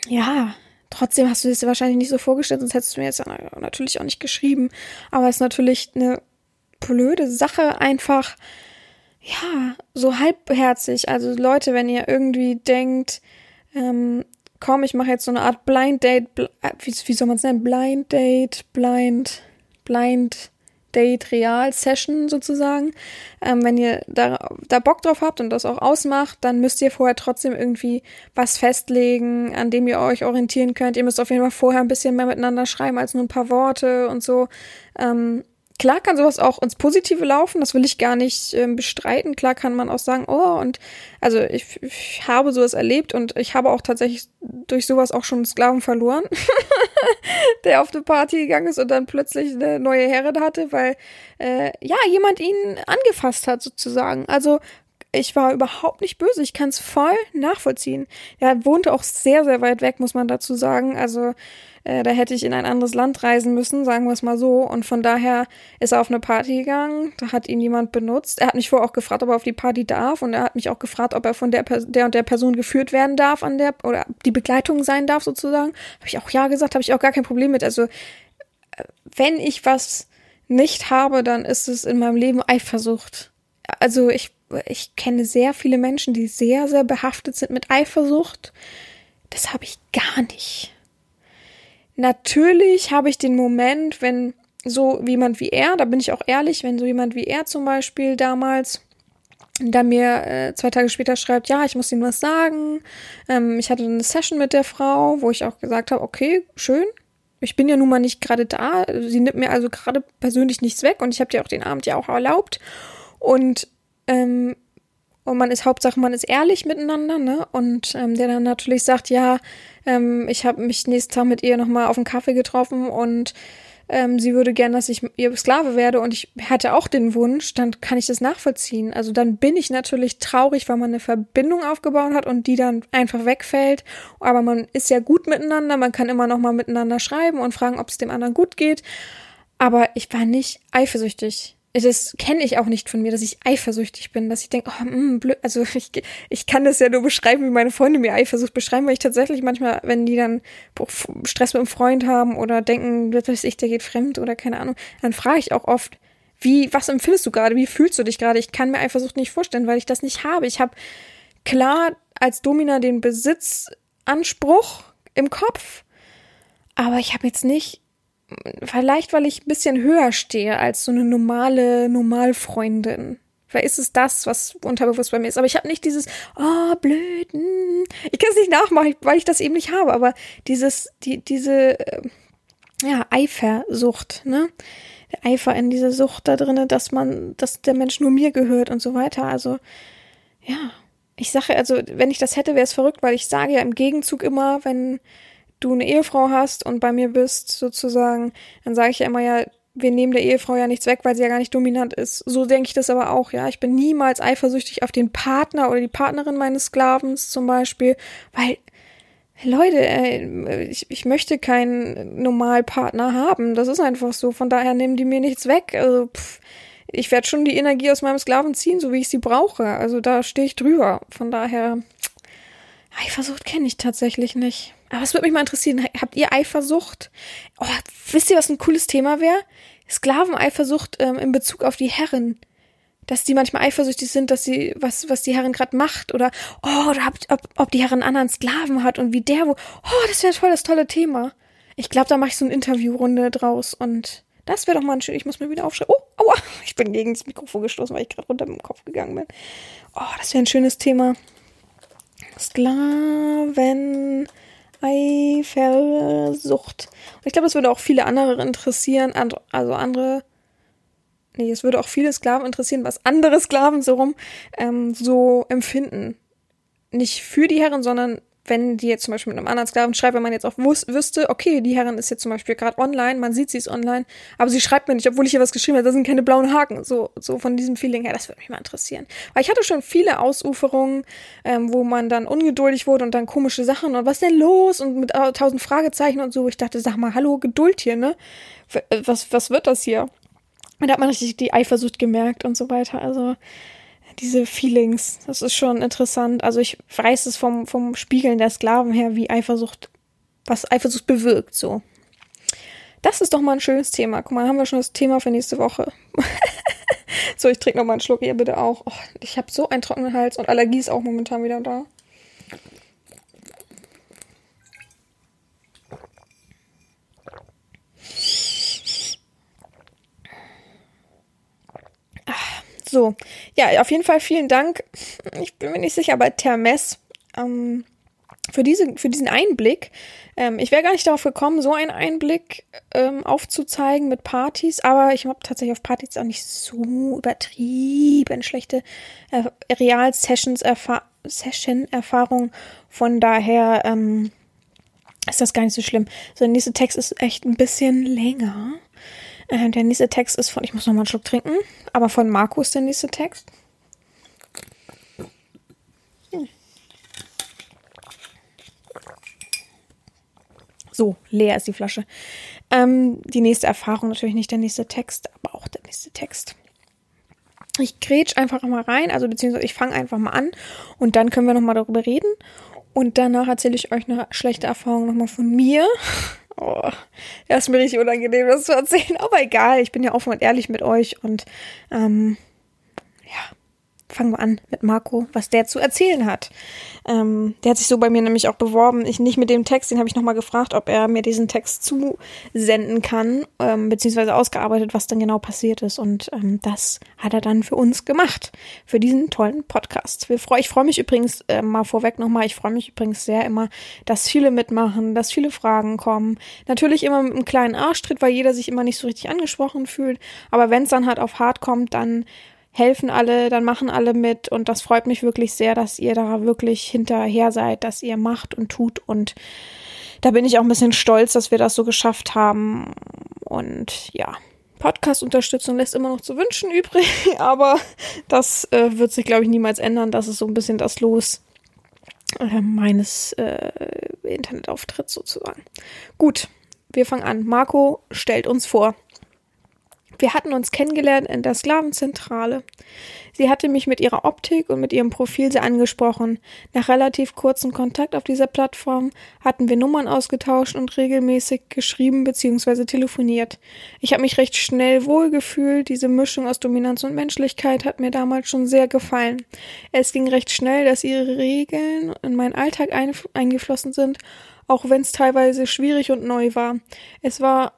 ja, trotzdem hast du es dir wahrscheinlich nicht so vorgestellt, sonst hättest du mir jetzt natürlich auch nicht geschrieben. Aber es ist natürlich eine blöde Sache einfach, ja, so halbherzig. Also Leute, wenn ihr irgendwie denkt, ähm, komm, ich mache jetzt so eine Art Blind Date, bl äh, wie, wie soll man es nennen? Blind Date, Blind, Blind Date Real Session sozusagen. Ähm, wenn ihr da, da Bock drauf habt und das auch ausmacht, dann müsst ihr vorher trotzdem irgendwie was festlegen, an dem ihr euch orientieren könnt. Ihr müsst auf jeden Fall vorher ein bisschen mehr miteinander schreiben als nur ein paar Worte und so. Ähm, Klar kann sowas auch ins Positive laufen, das will ich gar nicht äh, bestreiten. Klar kann man auch sagen, oh, und also ich, ich habe sowas erlebt und ich habe auch tatsächlich durch sowas auch schon einen Sklaven verloren, der auf eine Party gegangen ist und dann plötzlich eine neue Herrin hatte, weil äh, ja jemand ihn angefasst hat sozusagen. Also ich war überhaupt nicht böse. Ich kann es voll nachvollziehen. Er wohnte auch sehr, sehr weit weg, muss man dazu sagen. Also äh, da hätte ich in ein anderes Land reisen müssen, sagen wir es mal so. Und von daher ist er auf eine Party gegangen, da hat ihn jemand benutzt. Er hat mich vorher auch gefragt, ob er auf die Party darf. Und er hat mich auch gefragt, ob er von der, der und der Person geführt werden darf an der, oder die Begleitung sein darf sozusagen. Habe ich auch ja gesagt, habe ich auch gar kein Problem mit. Also, äh, wenn ich was nicht habe, dann ist es in meinem Leben Eifersucht. Also ich, ich kenne sehr viele Menschen, die sehr, sehr behaftet sind mit Eifersucht. Das habe ich gar nicht. Natürlich habe ich den Moment, wenn so jemand wie er, da bin ich auch ehrlich, wenn so jemand wie er zum Beispiel damals da mir äh, zwei Tage später schreibt, ja, ich muss Ihnen was sagen. Ähm, ich hatte eine Session mit der Frau, wo ich auch gesagt habe, okay, schön. Ich bin ja nun mal nicht gerade da. Sie nimmt mir also gerade persönlich nichts weg und ich habe dir auch den Abend ja auch erlaubt. Und ähm, und man ist Hauptsache, man ist ehrlich miteinander, ne? Und ähm, der dann natürlich sagt, ja, ähm, ich habe mich nächsten Tag mit ihr nochmal auf einen Kaffee getroffen und ähm, sie würde gern, dass ich ihr Sklave werde und ich hatte auch den Wunsch, dann kann ich das nachvollziehen. Also dann bin ich natürlich traurig, weil man eine Verbindung aufgebaut hat und die dann einfach wegfällt. Aber man ist ja gut miteinander, man kann immer noch mal miteinander schreiben und fragen, ob es dem anderen gut geht. Aber ich war nicht eifersüchtig das kenne ich auch nicht von mir, dass ich eifersüchtig bin, dass ich denke, oh, mh, hm, blöd, also ich, ich kann das ja nur beschreiben, wie meine Freunde mir Eifersucht beschreiben, weil ich tatsächlich manchmal, wenn die dann Stress mit einem Freund haben oder denken, dass ich, der geht fremd oder keine Ahnung, dann frage ich auch oft, wie, was empfindest du gerade, wie fühlst du dich gerade? Ich kann mir Eifersucht nicht vorstellen, weil ich das nicht habe. Ich habe klar als Domina den Besitzanspruch im Kopf, aber ich habe jetzt nicht vielleicht, weil ich ein bisschen höher stehe als so eine normale Normalfreundin. Vielleicht ist es das, was unterbewusst bei mir ist. Aber ich habe nicht dieses, oh, blöd, hm. ich kann es nicht nachmachen, weil ich das eben nicht habe. Aber dieses, die, diese, äh, ja, Eifersucht, ne? Der Eifer in dieser Sucht da drinne, dass man, dass der Mensch nur mir gehört und so weiter. Also, ja. Ich sage, also, wenn ich das hätte, wäre es verrückt, weil ich sage ja im Gegenzug immer, wenn du eine Ehefrau hast und bei mir bist, sozusagen, dann sage ich ja immer, ja, wir nehmen der Ehefrau ja nichts weg, weil sie ja gar nicht dominant ist. So denke ich das aber auch, ja. Ich bin niemals eifersüchtig auf den Partner oder die Partnerin meines Sklavens zum Beispiel, weil, Leute, äh, ich, ich möchte keinen Normalpartner haben. Das ist einfach so. Von daher nehmen die mir nichts weg. Also, pff, ich werde schon die Energie aus meinem Sklaven ziehen, so wie ich sie brauche. Also da stehe ich drüber. Von daher, Eifersucht kenne ich tatsächlich nicht. Aber es würde mich mal interessieren, habt ihr Eifersucht? Oh, wisst ihr, was ein cooles Thema wäre? Sklaveneifersucht ähm, in Bezug auf die Herren. Dass die manchmal eifersüchtig sind, dass sie, was, was die Herren gerade macht. Oder, oh, oder ob, ob, ob die Herren anderen Sklaven hat und wie der wo. Oh, das wäre voll das tolle Thema. Ich glaube, da mache ich so eine Interviewrunde draus und das wäre doch mal ein schön. Ich muss mir wieder aufschreiben. Oh, aua, ich bin gegen das Mikrofon gestoßen, weil ich gerade runter mit dem Kopf gegangen bin. Oh, das wäre ein schönes Thema. Sklaven. Eifersucht. Und ich glaube, das würde auch viele andere interessieren, also andere. Nee, es würde auch viele Sklaven interessieren, was andere Sklaven so rum ähm, so empfinden. Nicht für die Herren, sondern wenn die jetzt zum Beispiel mit einem anderen Sklaven schreibt, wenn man jetzt auch wus wüsste, okay, die Herrin ist jetzt zum Beispiel gerade online, man sieht, sie ist online, aber sie schreibt mir nicht, obwohl ich ihr was geschrieben habe, da sind keine blauen Haken. So, so von diesem Feeling her, das würde mich mal interessieren. Weil ich hatte schon viele Ausuferungen, ähm, wo man dann ungeduldig wurde und dann komische Sachen und was denn los und mit tausend Fragezeichen und so. Ich dachte, sag mal, hallo, Geduld hier, ne? Was, was wird das hier? Und da hat man richtig die Eifersucht gemerkt und so weiter. Also, diese Feelings. Das ist schon interessant. Also ich weiß es vom, vom Spiegeln der Sklaven her, wie Eifersucht, was Eifersucht bewirkt, so. Das ist doch mal ein schönes Thema. Guck mal, haben wir schon das Thema für nächste Woche. so, ich trinke noch mal einen Schluck, ihr bitte auch. Oh, ich habe so einen trockenen Hals und Allergie ist auch momentan wieder da. So, ja, auf jeden Fall vielen Dank. Ich bin mir nicht sicher, aber Termes ähm, für, diese, für diesen Einblick. Ähm, ich wäre gar nicht darauf gekommen, so einen Einblick ähm, aufzuzeigen mit Partys, aber ich habe tatsächlich auf Partys auch nicht so übertrieben schlechte äh, Real-Sessions-Session-Erfahrung. Von daher ähm, ist das gar nicht so schlimm. So, der nächste Text ist echt ein bisschen länger. Äh, der nächste Text ist von, ich muss noch mal einen Schluck trinken, aber von Marco ist der nächste Text. Hm. So, leer ist die Flasche. Ähm, die nächste Erfahrung, natürlich nicht der nächste Text, aber auch der nächste Text. Ich grätsch einfach mal rein, also beziehungsweise ich fange einfach mal an und dann können wir noch mal darüber reden. Und danach erzähle ich euch eine schlechte Erfahrung noch mal von mir. Oh, das ist mir richtig unangenehm, das zu erzählen. Aber egal, ich bin ja offen und ehrlich mit euch und ähm, fangen wir an mit Marco, was der zu erzählen hat. Ähm, der hat sich so bei mir nämlich auch beworben. Ich nicht mit dem Text, den habe ich nochmal gefragt, ob er mir diesen Text zusenden kann, ähm, beziehungsweise ausgearbeitet, was dann genau passiert ist. Und ähm, das hat er dann für uns gemacht, für diesen tollen Podcast. Wir freu, ich freue mich übrigens äh, mal vorweg nochmal, ich freue mich übrigens sehr immer, dass viele mitmachen, dass viele Fragen kommen. Natürlich immer mit einem kleinen Arschtritt, weil jeder sich immer nicht so richtig angesprochen fühlt. Aber wenn es dann halt auf hart kommt, dann helfen alle, dann machen alle mit und das freut mich wirklich sehr, dass ihr da wirklich hinterher seid, dass ihr macht und tut und da bin ich auch ein bisschen stolz, dass wir das so geschafft haben und ja. Podcast-Unterstützung lässt immer noch zu wünschen übrig, aber das äh, wird sich, glaube ich, niemals ändern. Das ist so ein bisschen das Los äh, meines äh, Internetauftritts sozusagen. Gut, wir fangen an. Marco stellt uns vor. Wir hatten uns kennengelernt in der Sklavenzentrale. Sie hatte mich mit ihrer Optik und mit ihrem Profil sehr angesprochen. Nach relativ kurzem Kontakt auf dieser Plattform hatten wir Nummern ausgetauscht und regelmäßig geschrieben bzw. telefoniert. Ich habe mich recht schnell wohlgefühlt. Diese Mischung aus Dominanz und Menschlichkeit hat mir damals schon sehr gefallen. Es ging recht schnell, dass ihre Regeln in meinen Alltag eingeflossen sind, auch wenn es teilweise schwierig und neu war. Es war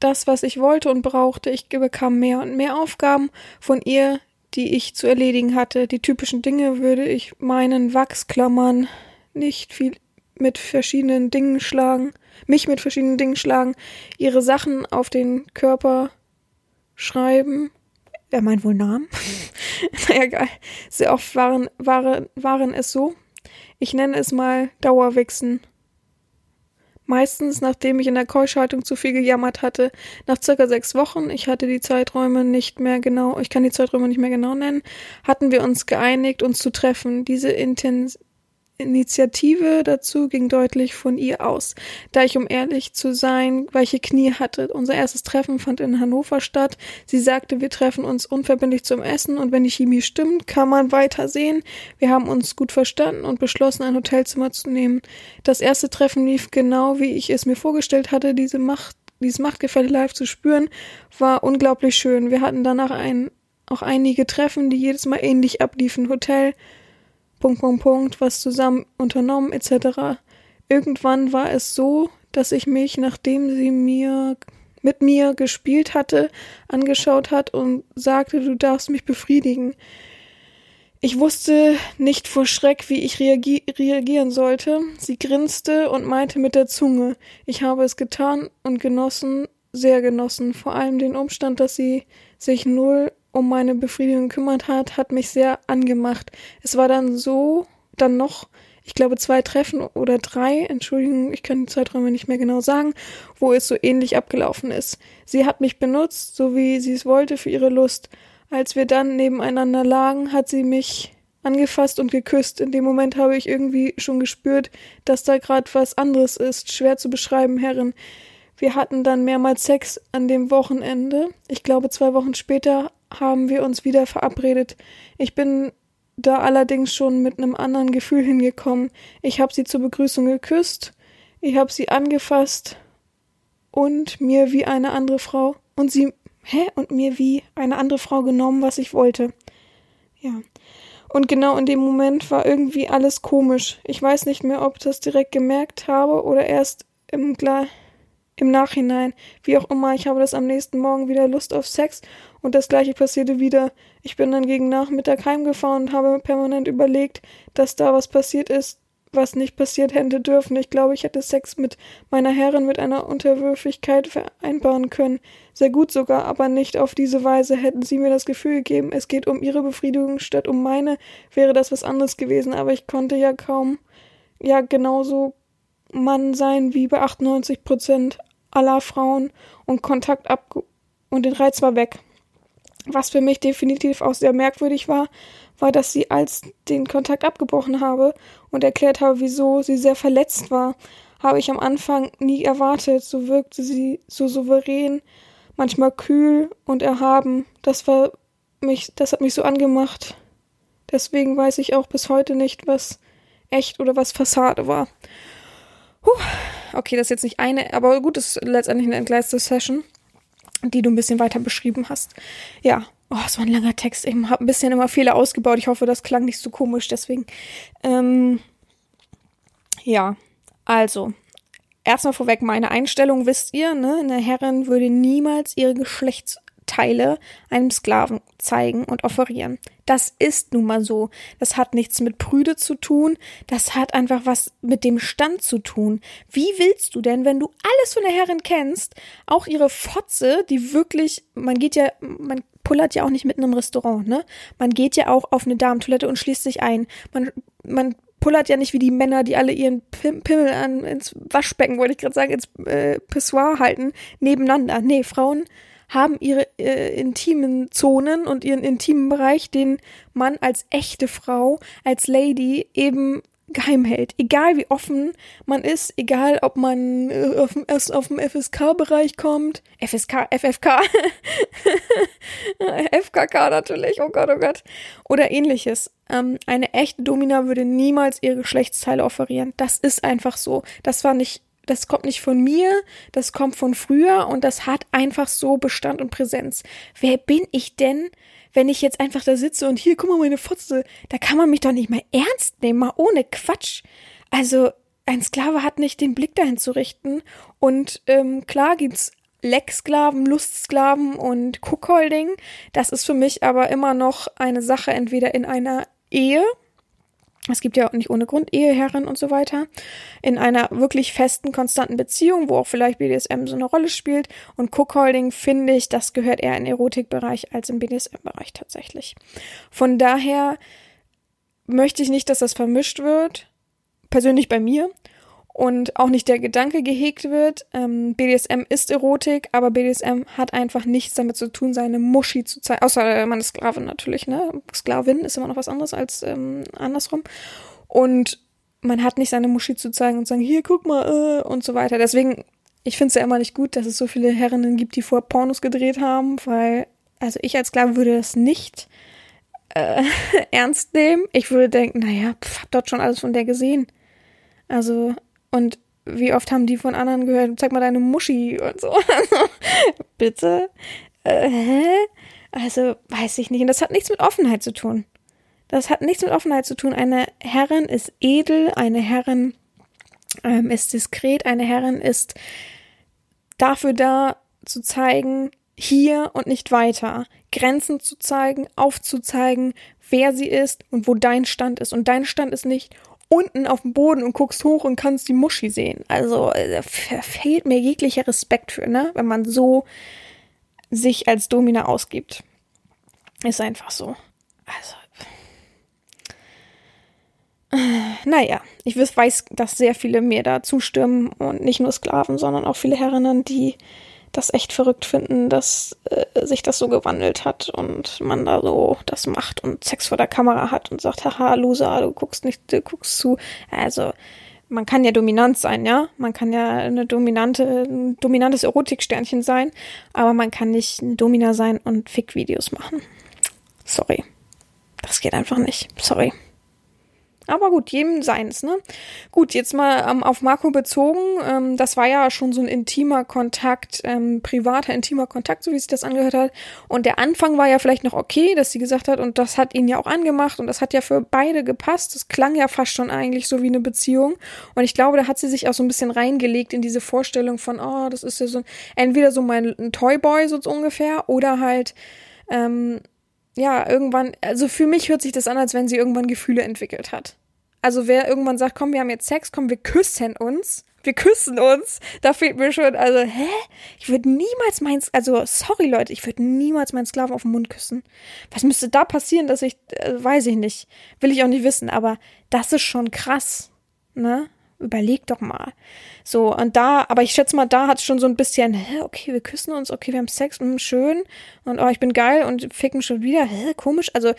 das, was ich wollte und brauchte. Ich bekam mehr und mehr Aufgaben von ihr, die ich zu erledigen hatte. Die typischen Dinge würde ich meinen Wachsklammern nicht viel mit verschiedenen Dingen schlagen, mich mit verschiedenen Dingen schlagen, ihre Sachen auf den Körper schreiben. Er meint wohl Namen. naja, egal. Sehr oft waren, waren, waren es so. Ich nenne es mal Dauerwichsen. Meistens, nachdem ich in der Keuschhaltung zu viel gejammert hatte, nach circa sechs Wochen, ich hatte die Zeiträume nicht mehr genau, ich kann die Zeiträume nicht mehr genau nennen, hatten wir uns geeinigt, uns zu treffen. Diese Intens Initiative dazu ging deutlich von ihr aus. Da ich, um ehrlich zu sein, weiche Knie hatte. Unser erstes Treffen fand in Hannover statt. Sie sagte, wir treffen uns unverbindlich zum Essen und wenn die Chemie stimmt, kann man weiter sehen. Wir haben uns gut verstanden und beschlossen, ein Hotelzimmer zu nehmen. Das erste Treffen lief genau, wie ich es mir vorgestellt hatte. Diese Macht, dieses Machtgefälle live zu spüren, war unglaublich schön. Wir hatten danach ein, auch einige Treffen, die jedes Mal ähnlich abliefen. Hotel, Punkt, Punkt, Punkt, was zusammen unternommen, etc. Irgendwann war es so, dass ich mich, nachdem sie mir mit mir gespielt hatte, angeschaut hat und sagte, du darfst mich befriedigen. Ich wusste nicht vor Schreck, wie ich reagi reagieren sollte. Sie grinste und meinte mit der Zunge, ich habe es getan und genossen, sehr genossen. Vor allem den Umstand, dass sie sich null um meine Befriedigung gekümmert hat, hat mich sehr angemacht. Es war dann so, dann noch, ich glaube, zwei Treffen oder drei, Entschuldigung, ich kann die Zeiträume nicht mehr genau sagen, wo es so ähnlich abgelaufen ist. Sie hat mich benutzt, so wie sie es wollte, für ihre Lust. Als wir dann nebeneinander lagen, hat sie mich angefasst und geküsst. In dem Moment habe ich irgendwie schon gespürt, dass da gerade was anderes ist. Schwer zu beschreiben, Herren. Wir hatten dann mehrmals Sex an dem Wochenende. Ich glaube, zwei Wochen später haben wir uns wieder verabredet. Ich bin da allerdings schon mit einem anderen Gefühl hingekommen. Ich habe sie zur Begrüßung geküsst, ich habe sie angefasst und mir wie eine andere Frau und sie hä und mir wie eine andere Frau genommen, was ich wollte. Ja. Und genau in dem Moment war irgendwie alles komisch. Ich weiß nicht mehr, ob ich das direkt gemerkt habe oder erst im, Gla im Nachhinein. Wie auch immer, ich habe das am nächsten Morgen wieder Lust auf Sex und das gleiche passierte wieder. Ich bin dann gegen Nachmittag heimgefahren und habe permanent überlegt, dass da was passiert ist, was nicht passiert hätte dürfen. Ich glaube, ich hätte Sex mit meiner Herrin mit einer Unterwürfigkeit vereinbaren können. Sehr gut sogar, aber nicht auf diese Weise hätten sie mir das Gefühl gegeben, es geht um ihre Befriedigung statt um meine, wäre das was anderes gewesen, aber ich konnte ja kaum, ja, genauso Mann sein wie bei 98 Prozent aller Frauen und Kontakt ab und den Reiz war weg. Was für mich definitiv auch sehr merkwürdig war, war, dass sie als den Kontakt abgebrochen habe und erklärt habe, wieso sie sehr verletzt war, habe ich am Anfang nie erwartet. So wirkte sie so souverän, manchmal kühl und erhaben. Das war mich, das hat mich so angemacht. Deswegen weiß ich auch bis heute nicht, was echt oder was Fassade war. Okay, das ist jetzt nicht eine, aber gut, das ist letztendlich eine entgleiste Session die du ein bisschen weiter beschrieben hast. Ja, oh, es war ein langer Text. Ich habe ein bisschen immer Fehler ausgebaut. Ich hoffe, das klang nicht so komisch, deswegen. Ähm, ja, also. Erstmal vorweg meine Einstellung, wisst ihr, ne? Eine Herrin würde niemals ihre Geschlechts Teile einem Sklaven zeigen und offerieren. Das ist nun mal so. Das hat nichts mit Prüde zu tun. Das hat einfach was mit dem Stand zu tun. Wie willst du denn, wenn du alles von der Herrin kennst, auch ihre Fotze, die wirklich, man geht ja, man pullert ja auch nicht mitten im Restaurant, ne? Man geht ja auch auf eine Damentoilette und schließt sich ein. Man, man pullert ja nicht wie die Männer, die alle ihren Pim Pimmel an, ins Waschbecken, wollte ich gerade sagen, ins äh, Pissoir halten, nebeneinander. Nee, Frauen haben ihre äh, intimen Zonen und ihren intimen Bereich, den man als echte Frau, als Lady eben geheim hält. Egal wie offen man ist, egal ob man äh, auf, erst auf dem FSK-Bereich kommt, FSK, FFK, FKK natürlich, oh Gott, oh Gott, oder ähnliches. Ähm, eine echte Domina würde niemals ihre Geschlechtsteile offerieren. Das ist einfach so. Das war nicht das kommt nicht von mir, das kommt von früher und das hat einfach so Bestand und Präsenz. Wer bin ich denn, wenn ich jetzt einfach da sitze und hier, guck mal, meine Fotze, da kann man mich doch nicht mal ernst nehmen, mal ohne Quatsch. Also, ein Sklave hat nicht den Blick dahin zu richten und ähm, klar gibt's Lecksklaven, Lustsklaven und Cookholding. Das ist für mich aber immer noch eine Sache entweder in einer Ehe, es gibt ja nicht ohne Grund Eheherren und so weiter, in einer wirklich festen, konstanten Beziehung, wo auch vielleicht BDSM so eine Rolle spielt. Und Cookholding finde ich, das gehört eher in den Erotikbereich als im BDSM-Bereich tatsächlich. Von daher möchte ich nicht, dass das vermischt wird, persönlich bei mir und auch nicht der Gedanke gehegt wird, ähm, BDSM ist Erotik, aber BDSM hat einfach nichts damit zu tun, seine Muschi zu zeigen, außer man ist Sklavin natürlich, ne? Sklavin ist immer noch was anderes als ähm, andersrum. Und man hat nicht seine Muschi zu zeigen und sagen, hier, guck mal, äh, und so weiter. Deswegen, ich finde es ja immer nicht gut, dass es so viele Herrinnen gibt, die vor Pornos gedreht haben, weil, also ich als Sklave würde das nicht äh, ernst nehmen. Ich würde denken, naja, pf, hab dort schon alles von der gesehen. Also, und wie oft haben die von anderen gehört, zeig mal deine Muschi und so. Bitte? Äh, hä? Also, weiß ich nicht. Und das hat nichts mit Offenheit zu tun. Das hat nichts mit Offenheit zu tun. Eine Herrin ist edel, eine Herrin ähm, ist diskret, eine Herrin ist dafür da zu zeigen, hier und nicht weiter. Grenzen zu zeigen, aufzuzeigen, wer sie ist und wo dein Stand ist. Und dein Stand ist nicht, unten auf dem Boden und guckst hoch und kannst die Muschi sehen. Also äh, fehlt mir jeglicher Respekt für, ne? Wenn man so sich als Domina ausgibt. Ist einfach so. Also. Äh, naja, ich weiß, dass sehr viele mir da zustimmen und nicht nur Sklaven, sondern auch viele Herrinnen, die das echt verrückt finden, dass äh, sich das so gewandelt hat und man da so das macht und Sex vor der Kamera hat und sagt, haha, Loser, du guckst nicht, du guckst zu. Also, man kann ja dominant sein, ja. Man kann ja eine dominante, ein dominantes Erotiksternchen sein, aber man kann nicht eine Domina sein und Fick-Videos machen. Sorry. Das geht einfach nicht. Sorry. Aber gut, jedem seins, ne? Gut, jetzt mal ähm, auf Marco bezogen. Ähm, das war ja schon so ein intimer Kontakt, ähm, privater, intimer Kontakt, so wie sich das angehört hat. Und der Anfang war ja vielleicht noch okay, dass sie gesagt hat, und das hat ihn ja auch angemacht und das hat ja für beide gepasst. Das klang ja fast schon eigentlich so wie eine Beziehung. Und ich glaube, da hat sie sich auch so ein bisschen reingelegt in diese Vorstellung von, oh, das ist ja so ein, entweder so mein Toyboy so ungefähr oder halt, ähm, ja, irgendwann, also für mich hört sich das an, als wenn sie irgendwann Gefühle entwickelt hat. Also wer irgendwann sagt, komm, wir haben jetzt Sex, komm, wir küssen uns, wir küssen uns, da fehlt mir schon, also, hä? Ich würde niemals meinen, also, sorry Leute, ich würde niemals meinen Sklaven auf den Mund küssen. Was müsste da passieren, dass ich, äh, weiß ich nicht, will ich auch nicht wissen, aber das ist schon krass, ne? Überleg doch mal. So, und da, aber ich schätze mal, da hat es schon so ein bisschen, hä, okay, wir küssen uns, okay, wir haben Sex, mh, schön, und oh, ich bin geil und ficken schon wieder, hä, komisch. Also,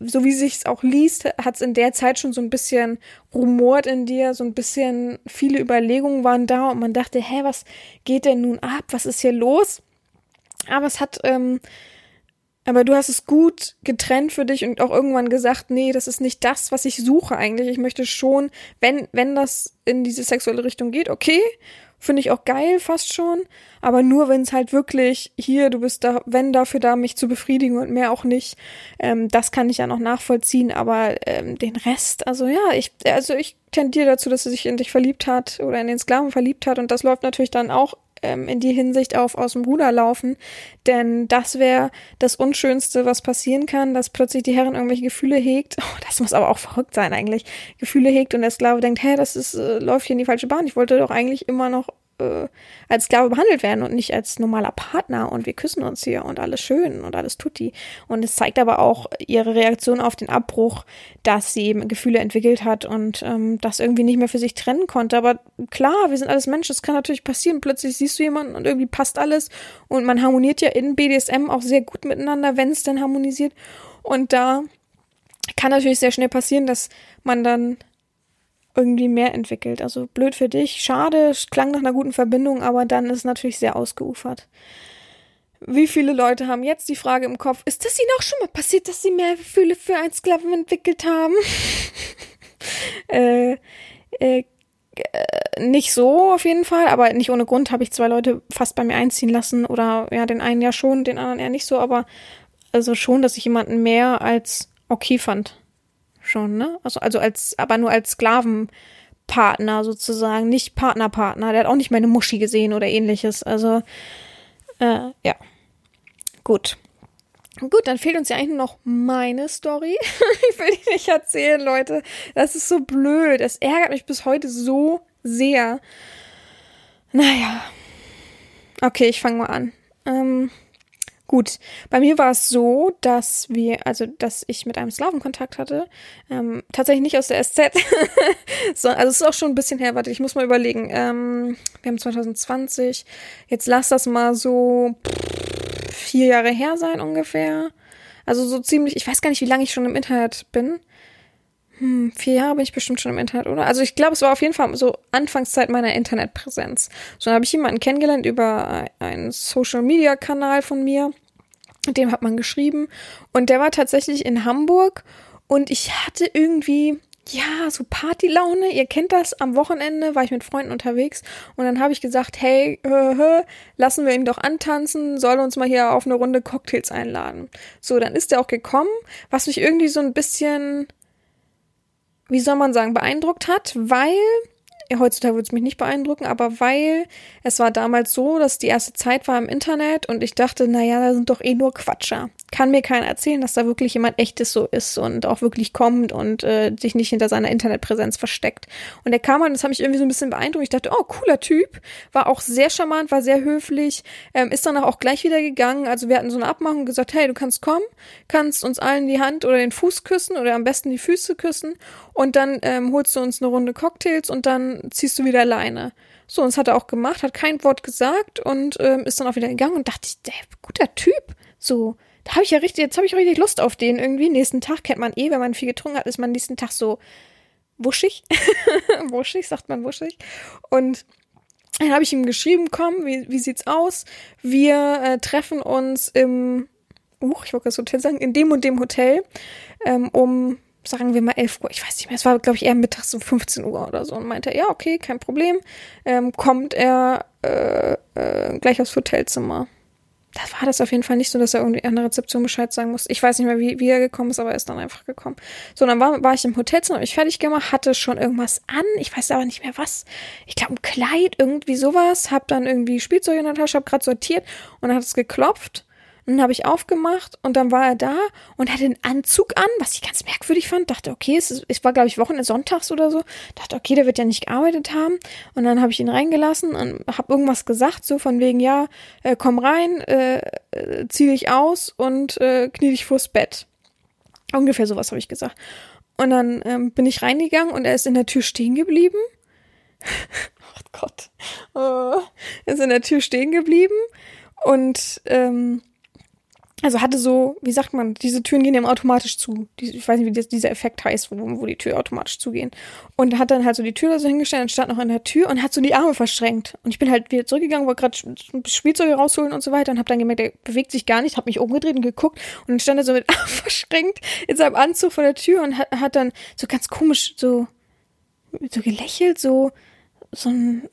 so wie sich's auch liest, hat es in der Zeit schon so ein bisschen rumort in dir, so ein bisschen viele Überlegungen waren da und man dachte, hä, was geht denn nun ab? Was ist hier los? Aber es hat, ähm, aber du hast es gut getrennt für dich und auch irgendwann gesagt, nee, das ist nicht das, was ich suche eigentlich. Ich möchte schon, wenn, wenn das in diese sexuelle Richtung geht, okay, finde ich auch geil fast schon, aber nur wenn es halt wirklich hier, du bist da, wenn dafür da, mich zu befriedigen und mehr auch nicht, ähm, das kann ich ja noch nachvollziehen, aber ähm, den Rest, also ja, ich, also ich tendiere dazu, dass er sich in dich verliebt hat oder in den Sklaven verliebt hat. Und das läuft natürlich dann auch ähm, in die Hinsicht auf aus dem Ruder laufen. Denn das wäre das Unschönste, was passieren kann, dass plötzlich die Herren irgendwelche Gefühle hegt. Oh, das muss aber auch verrückt sein eigentlich. Gefühle hegt und der Sklave denkt, hä, das ist, äh, läuft hier in die falsche Bahn. Ich wollte doch eigentlich immer noch äh, als Sklave behandelt werden und nicht als normaler Partner und wir küssen uns hier und alles schön und alles tutti. Und es zeigt aber auch ihre Reaktion auf den Abbruch, dass sie eben Gefühle entwickelt hat und ähm, das irgendwie nicht mehr für sich trennen konnte. Aber klar, wir sind alles Menschen, es kann natürlich passieren. Plötzlich siehst du jemanden und irgendwie passt alles und man harmoniert ja in BDSM auch sehr gut miteinander, wenn es denn harmonisiert. Und da kann natürlich sehr schnell passieren, dass man dann irgendwie mehr entwickelt. Also blöd für dich, schade, klang nach einer guten Verbindung, aber dann ist es natürlich sehr ausgeufert. Wie viele Leute haben jetzt die Frage im Kopf, ist das ihnen auch schon mal passiert, dass sie mehr Gefühle für einen Sklaven entwickelt haben? äh, äh, nicht so auf jeden Fall, aber nicht ohne Grund habe ich zwei Leute fast bei mir einziehen lassen oder ja, den einen ja schon, den anderen eher nicht so, aber also schon, dass ich jemanden mehr als okay fand schon, ne? Also, also als, aber nur als Sklavenpartner sozusagen, nicht Partnerpartner. Der hat auch nicht meine Muschi gesehen oder ähnliches. Also, Äh, ja. Gut. Gut, dann fehlt uns ja eigentlich nur noch meine Story. ich will die nicht erzählen, Leute. Das ist so blöd. Es ärgert mich bis heute so sehr. Naja. Okay, ich fange mal an. Ähm, gut, bei mir war es so, dass wir, also dass ich mit einem Slaven Kontakt hatte. Ähm, tatsächlich nicht aus der SZ. so, also es ist auch schon ein bisschen her. Warte, ich muss mal überlegen. Ähm, wir haben 2020. Jetzt lass das mal so vier Jahre her sein ungefähr. Also so ziemlich, ich weiß gar nicht, wie lange ich schon im Internet bin. Hm, vier Jahre bin ich bestimmt schon im Internet, oder? Also ich glaube, es war auf jeden Fall so Anfangszeit meiner Internetpräsenz. So dann habe ich jemanden kennengelernt über einen Social-Media-Kanal von mir. Dem hat man geschrieben. Und der war tatsächlich in Hamburg. Und ich hatte irgendwie, ja, so Partylaune. Ihr kennt das. Am Wochenende war ich mit Freunden unterwegs. Und dann habe ich gesagt, hey, äh, äh, lassen wir ihn doch antanzen. Soll uns mal hier auf eine Runde Cocktails einladen. So, dann ist er auch gekommen. Was mich irgendwie so ein bisschen wie soll man sagen, beeindruckt hat, weil, heutzutage würde es mich nicht beeindrucken, aber weil es war damals so, dass die erste Zeit war im Internet und ich dachte, naja, da sind doch eh nur Quatscher. Kann mir keiner erzählen, dass da wirklich jemand echtes so ist und auch wirklich kommt und äh, sich nicht hinter seiner Internetpräsenz versteckt. Und der kam und das hat mich irgendwie so ein bisschen beeindruckt. Ich dachte, oh, cooler Typ, war auch sehr charmant, war sehr höflich, ähm, ist danach auch gleich wieder gegangen. Also wir hatten so eine Abmachung und gesagt, hey, du kannst kommen, kannst uns allen die Hand oder den Fuß küssen oder am besten die Füße küssen und dann ähm, holst du uns eine Runde Cocktails und dann ziehst du wieder alleine. So, und das hat er auch gemacht, hat kein Wort gesagt und ähm, ist dann auch wieder gegangen und dachte ich, der guter Typ. So, da habe ich ja richtig, jetzt habe ich richtig Lust auf den irgendwie. Nächsten Tag kennt man eh, wenn man viel getrunken hat, ist man nächsten Tag so wuschig. wuschig, sagt man wuschig. Und dann habe ich ihm geschrieben, komm, wie, wie sieht's aus? Wir äh, treffen uns im, uh, ich wollte das Hotel sagen, in dem und dem Hotel ähm, um sagen wir mal 11 Uhr, ich weiß nicht mehr, es war, glaube ich, eher mittags so 15 Uhr oder so. Und meinte, ja, okay, kein Problem. Ähm, kommt er äh, äh, gleich aufs Hotelzimmer. Da war das auf jeden Fall nicht so, dass er irgendwie an der Rezeption Bescheid sagen musste. Ich weiß nicht mehr, wie, wie er gekommen ist, aber er ist dann einfach gekommen. So, dann war, war ich im Hotelzimmer, habe ich fertig gemacht, hatte schon irgendwas an, ich weiß aber nicht mehr was. Ich glaube, ein Kleid, irgendwie sowas. Hab dann irgendwie Spielzeug in der Tasche, hab gerade sortiert und dann hat es geklopft. Und dann habe ich aufgemacht und dann war er da und hatte einen Anzug an, was ich ganz merkwürdig fand. Dachte, okay, es, ist, es war, glaube ich, Wochenende sonntags oder so. Dachte, okay, der wird ja nicht gearbeitet haben. Und dann habe ich ihn reingelassen und habe irgendwas gesagt, so von wegen, ja, äh, komm rein, äh, äh, zieh dich aus und äh, knie dich vors Bett. Ungefähr sowas habe ich gesagt. Und dann ähm, bin ich reingegangen und er ist in der Tür stehen geblieben. oh Gott. Oh, er ist in der Tür stehen geblieben und ähm, also hatte so, wie sagt man, diese Türen gehen ihm automatisch zu. Ich weiß nicht, wie das, dieser Effekt heißt, wo, wo die Tür automatisch zugehen. Und hat dann halt so die Tür da so hingestellt und stand noch an der Tür und hat so die Arme verschränkt. Und ich bin halt wieder zurückgegangen, wollte gerade Spielzeuge rausholen und so weiter und habe dann gemerkt, er bewegt sich gar nicht, habe mich umgedreht und geguckt und dann stand er so mit Armen verschränkt in seinem Anzug vor der Tür und hat, hat dann so ganz komisch so, so gelächelt, so, so ein,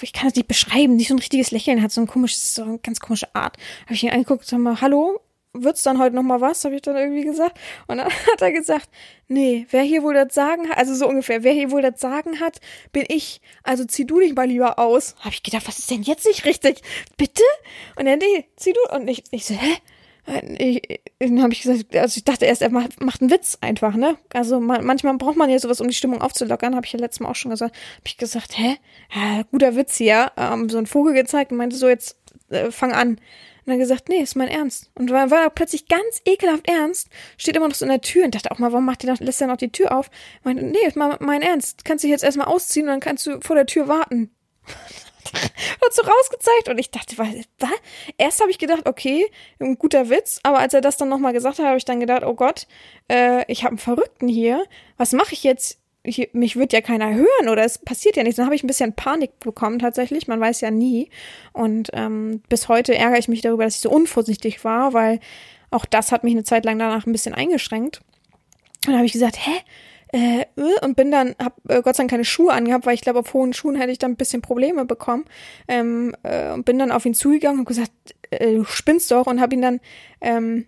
ich kann das nicht beschreiben, nicht so ein richtiges Lächeln hat, so ein komisches, so eine ganz komische Art. Habe ich ihn angeguckt, sag mal, hallo, wird's dann heute noch mal was, habe ich dann irgendwie gesagt. Und dann hat er gesagt, nee, wer hier wohl das Sagen hat, also so ungefähr, wer hier wohl das Sagen hat, bin ich. Also zieh du dich mal lieber aus. Habe ich gedacht, was ist denn jetzt nicht richtig? Bitte? Und dann, nee, zieh du. Und ich, ich so, hä? Ich, dann habe ich gesagt, also ich dachte erst, er macht, macht einen Witz einfach, ne? Also man, manchmal braucht man ja sowas, um die Stimmung aufzulockern, habe ich ja letztes Mal auch schon gesagt. Habe ich gesagt, hä? Ja, guter Witz hier. Ähm, so ein Vogel gezeigt und meinte so, jetzt äh, fang an. Und dann gesagt, nee, ist mein Ernst. Und war, war plötzlich ganz ekelhaft ernst, steht immer noch so in der Tür und dachte auch mal, warum macht die noch, lässt er noch die Tür auf? Meinte, nee, ist mal mein Ernst. Kannst dich jetzt erstmal ausziehen und dann kannst du vor der Tür warten. hat so rausgezeigt und ich dachte, was? Erst habe ich gedacht, okay, ein guter Witz, aber als er das dann nochmal gesagt hat, habe ich dann gedacht, oh Gott, äh, ich habe einen Verrückten hier. Was mache ich jetzt? Hier, mich wird ja keiner hören oder es passiert ja nichts. Dann habe ich ein bisschen Panik bekommen tatsächlich. Man weiß ja nie. Und ähm, bis heute ärgere ich mich darüber, dass ich so unvorsichtig war, weil auch das hat mich eine Zeit lang danach ein bisschen eingeschränkt. Und dann habe ich gesagt, hä? Äh, äh, und bin dann, hab äh, Gott sei Dank keine Schuhe angehabt, weil ich glaube, auf hohen Schuhen hätte ich dann ein bisschen Probleme bekommen. Ähm, äh, und bin dann auf ihn zugegangen und gesagt, äh, du spinnst doch und habe ihn dann ähm,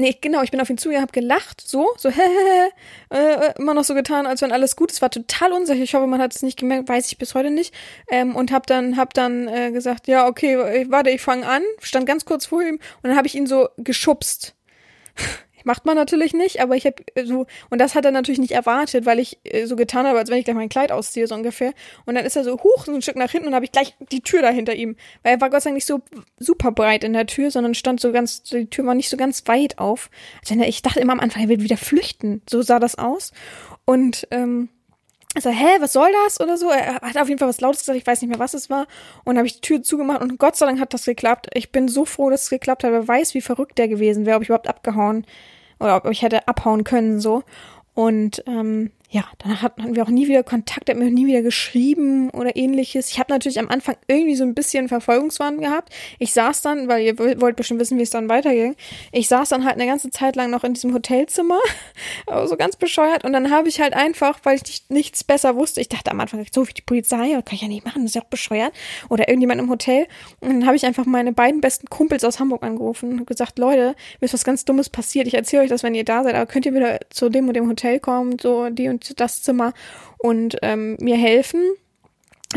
Nee, genau, ich bin auf ihn zugegangen, hab gelacht, so, so, hä, hä, äh, immer noch so getan, als wenn alles gut ist. War total unsicher. Ich hoffe, man hat es nicht gemerkt, weiß ich bis heute nicht. Ähm, und hab dann, hab dann äh, gesagt, ja, okay, warte, ich fange an. Stand ganz kurz vor ihm und dann habe ich ihn so geschubst. Macht man natürlich nicht, aber ich habe so, und das hat er natürlich nicht erwartet, weil ich äh, so getan habe, als wenn ich gleich mein Kleid ausziehe, so ungefähr. Und dann ist er so hoch, so ein Stück nach hinten und habe ich gleich die Tür da hinter ihm. Weil er war Gott sei Dank nicht so super breit in der Tür, sondern stand so ganz, die Tür war nicht so ganz weit auf. Also ich dachte immer am Anfang, er will wieder flüchten. So sah das aus. Und, ähm, also, hä, was soll das oder so? Er hat auf jeden Fall was Lautes gesagt, ich weiß nicht mehr, was es war. Und habe ich die Tür zugemacht und Gott sei Dank hat das geklappt. Ich bin so froh, dass es geklappt hat. Wer weiß, wie verrückt der gewesen wäre, ob ich überhaupt abgehauen oder ob ich hätte abhauen können so. Und ähm, ja, dann hatten wir auch nie wieder Kontakt, hat mir nie wieder geschrieben oder ähnliches. Ich habe natürlich am Anfang irgendwie so ein bisschen Verfolgungswahn gehabt. Ich saß dann, weil ihr wollt bestimmt wissen, wie es dann weiterging. Ich saß dann halt eine ganze Zeit lang noch in diesem Hotelzimmer, so ganz bescheuert. Und dann habe ich halt einfach, weil ich nicht, nichts besser wusste, ich dachte am Anfang, so wie die Polizei, kann ich ja nicht machen, das ist ja auch bescheuert. Oder irgendjemand im Hotel. Und dann habe ich einfach meine beiden besten Kumpels aus Hamburg angerufen und gesagt, Leute, mir ist was ganz Dummes passiert. Ich erzähle euch das, wenn ihr da seid, aber könnt ihr wieder zu dem und dem Hotel kommen, so die und das Zimmer und ähm, mir helfen,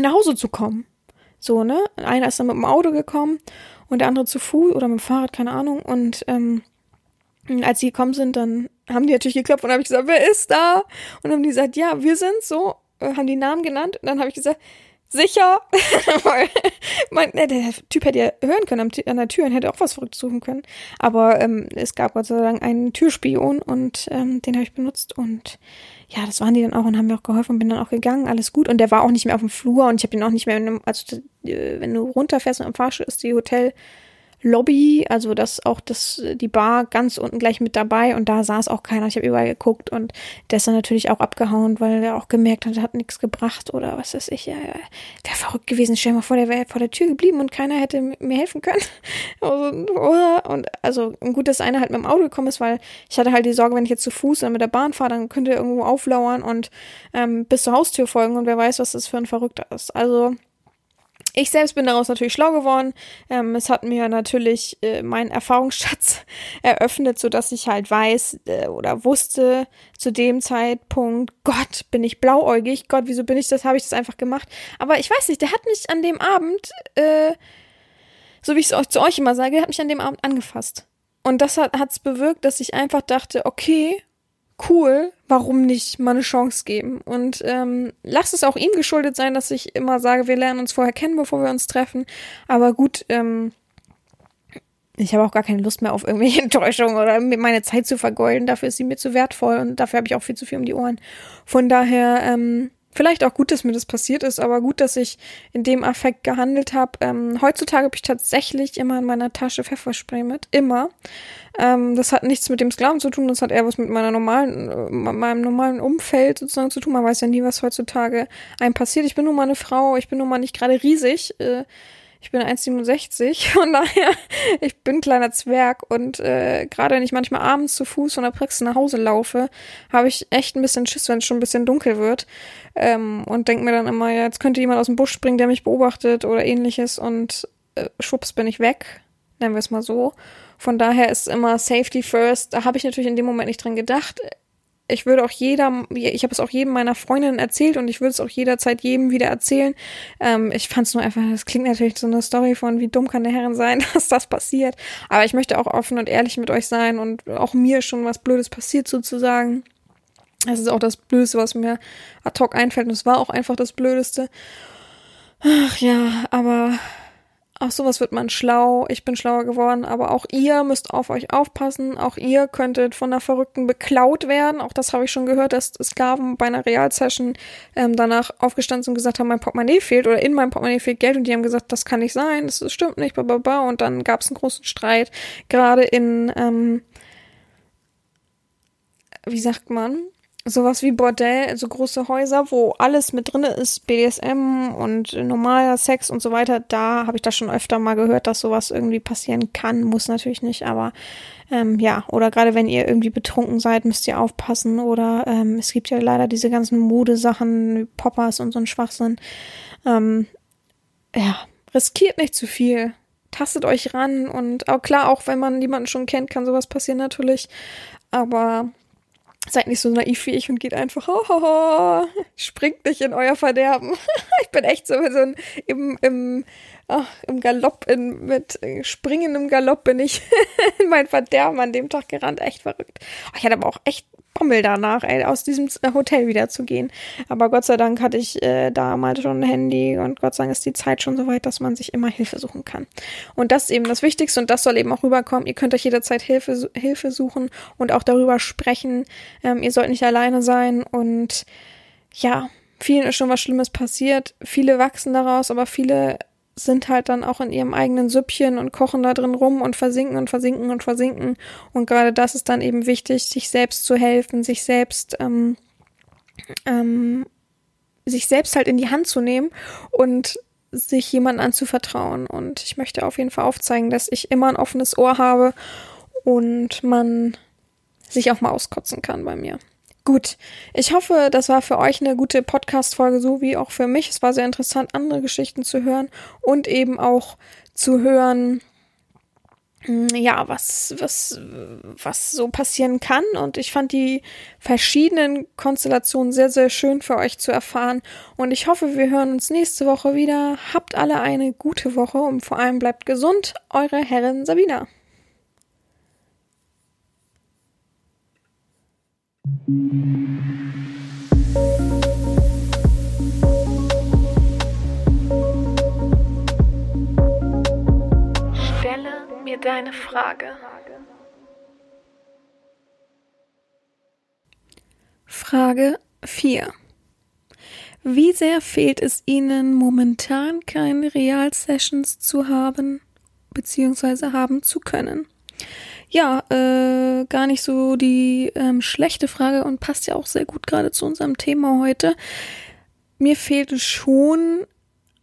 nach Hause zu kommen. So, ne? Einer ist dann mit dem Auto gekommen und der andere zu Fuß oder mit dem Fahrrad, keine Ahnung. Und ähm, als sie gekommen sind, dann haben die natürlich geklopft und habe ich gesagt, wer ist da? Und dann haben die gesagt, ja, wir sind so, äh, haben die Namen genannt. Und dann habe ich gesagt, sicher. Weil mein, der Typ hätte ja hören können an der Tür und hätte auch was verrückt suchen können. Aber ähm, es gab Gott sei Dank einen Türspion und ähm, den habe ich benutzt und ja, das waren die dann auch und haben mir auch geholfen und bin dann auch gegangen, alles gut. Und der war auch nicht mehr auf dem Flur und ich habe ihn auch nicht mehr, also äh, wenn du runterfährst und am Fahrstuhl ist die Hotel Lobby, also das auch das die Bar ganz unten gleich mit dabei und da saß auch keiner. Ich habe überall geguckt und der ist dann natürlich auch abgehauen, weil er auch gemerkt hat, hat nichts gebracht oder was weiß ich. Ja. Wäre verrückt gewesen. Stell dir mal vor, der wäre vor der Tür geblieben und keiner hätte mir helfen können. Also? Und also gut, dass einer halt mit dem Auto gekommen ist, weil ich hatte halt die Sorge, wenn ich jetzt zu Fuß oder mit der Bahn fahre, dann könnte er irgendwo auflauern und ähm, bis zur Haustür folgen und wer weiß, was das für ein Verrückter ist. Also ich selbst bin daraus natürlich schlau geworden. Ähm, es hat mir natürlich äh, meinen Erfahrungsschatz eröffnet, so dass ich halt weiß äh, oder wusste zu dem Zeitpunkt, Gott, bin ich blauäugig, Gott, wieso bin ich das, habe ich das einfach gemacht. Aber ich weiß nicht, der hat mich an dem Abend, äh, so wie ich es zu euch immer sage, der hat mich an dem Abend angefasst. Und das hat es bewirkt, dass ich einfach dachte, okay, cool, warum nicht mal eine Chance geben? Und ähm, lasst es auch ihm geschuldet sein, dass ich immer sage, wir lernen uns vorher kennen, bevor wir uns treffen. Aber gut, ähm, ich habe auch gar keine Lust mehr auf irgendwelche Enttäuschungen oder meine Zeit zu vergolden. Dafür ist sie mir zu wertvoll und dafür habe ich auch viel zu viel um die Ohren. Von daher, ähm, vielleicht auch gut, dass mir das passiert ist, aber gut, dass ich in dem Affekt gehandelt habe. Ähm, heutzutage habe ich tatsächlich immer in meiner Tasche Pfefferspray mit. Immer. Ähm, das hat nichts mit dem Sklaven zu tun, das hat eher was mit meiner normalen, äh, meinem normalen Umfeld sozusagen zu tun. Man weiß ja nie, was heutzutage einem passiert. Ich bin nun mal eine Frau, ich bin nun mal nicht gerade riesig. Äh, ich bin 1,67, von daher, ich bin ein kleiner Zwerg und äh, gerade wenn ich manchmal abends zu Fuß von der Praxis nach Hause laufe, habe ich echt ein bisschen Schiss, wenn es schon ein bisschen dunkel wird ähm, und denke mir dann immer, ja, jetzt könnte jemand aus dem Busch springen, der mich beobachtet oder ähnliches und äh, schwupps bin ich weg, nennen wir es mal so. Von daher ist immer Safety first. Da habe ich natürlich in dem Moment nicht dran gedacht. Ich würde auch jeder, ich habe es auch jedem meiner Freundinnen erzählt und ich würde es auch jederzeit jedem wieder erzählen. Ähm, ich fand es nur einfach, das klingt natürlich so eine Story von, wie dumm kann der Herrin sein, dass das passiert. Aber ich möchte auch offen und ehrlich mit euch sein und auch mir schon was Blödes passiert sozusagen. Das ist auch das Blödeste, was mir ad hoc einfällt und es war auch einfach das Blödeste. Ach ja, aber auf sowas wird man schlau. Ich bin schlauer geworden, aber auch ihr müsst auf euch aufpassen. Auch ihr könntet von der Verrückten beklaut werden. Auch das habe ich schon gehört, dass Sklaven bei einer Realsession ähm, danach aufgestanden sind und gesagt haben, mein Portemonnaie fehlt oder in meinem Portemonnaie fehlt Geld und die haben gesagt, das kann nicht sein, das, stimmt nicht, bla Und dann gab es einen großen Streit, gerade in, ähm, wie sagt man, sowas wie Bordell, so große Häuser, wo alles mit drinne ist, BDSM und normaler Sex und so weiter, da habe ich das schon öfter mal gehört, dass sowas irgendwie passieren kann, muss natürlich nicht, aber ähm, ja, oder gerade wenn ihr irgendwie betrunken seid, müsst ihr aufpassen oder ähm, es gibt ja leider diese ganzen Modesachen, Poppers und so ein Schwachsinn. Ähm, ja, riskiert nicht zu viel tastet euch ran und auch klar, auch wenn man jemanden schon kennt, kann sowas passieren natürlich. Aber seid nicht so naiv wie ich und geht einfach, oh, oh, oh, springt nicht in euer Verderben. ich bin echt so, so ein, im, im, ach, im Galopp, in, mit springendem Galopp bin ich in mein Verderben an dem Tag gerannt. Echt verrückt. Ich hatte aber auch echt Bommel danach, ey, aus diesem Hotel wieder zu gehen. Aber Gott sei Dank hatte ich äh, damals schon ein Handy und Gott sei Dank ist die Zeit schon so weit, dass man sich immer Hilfe suchen kann. Und das ist eben das Wichtigste und das soll eben auch rüberkommen. Ihr könnt euch jederzeit Hilfe, Hilfe suchen und auch darüber sprechen. Ähm, ihr sollt nicht alleine sein und ja, vielen ist schon was Schlimmes passiert. Viele wachsen daraus, aber viele sind halt dann auch in ihrem eigenen Süppchen und kochen da drin rum und versinken und versinken und versinken. Und gerade das ist dann eben wichtig, sich selbst zu helfen, sich selbst, ähm, ähm, sich selbst halt in die Hand zu nehmen und sich jemandem anzuvertrauen. Und ich möchte auf jeden Fall aufzeigen, dass ich immer ein offenes Ohr habe und man sich auch mal auskotzen kann bei mir. Gut, ich hoffe, das war für euch eine gute Podcast-Folge, so wie auch für mich. Es war sehr interessant, andere Geschichten zu hören und eben auch zu hören, hm, ja, was, was, was so passieren kann. Und ich fand die verschiedenen Konstellationen sehr, sehr schön für euch zu erfahren. Und ich hoffe, wir hören uns nächste Woche wieder. Habt alle eine gute Woche und vor allem bleibt gesund. Eure Herrin Sabina. Stelle mir deine Frage. Frage 4. Wie sehr fehlt es Ihnen momentan keine Real-Sessions zu haben bzw. haben zu können? Ja, äh, gar nicht so die ähm, schlechte Frage und passt ja auch sehr gut gerade zu unserem Thema heute. Mir fehlt es schon,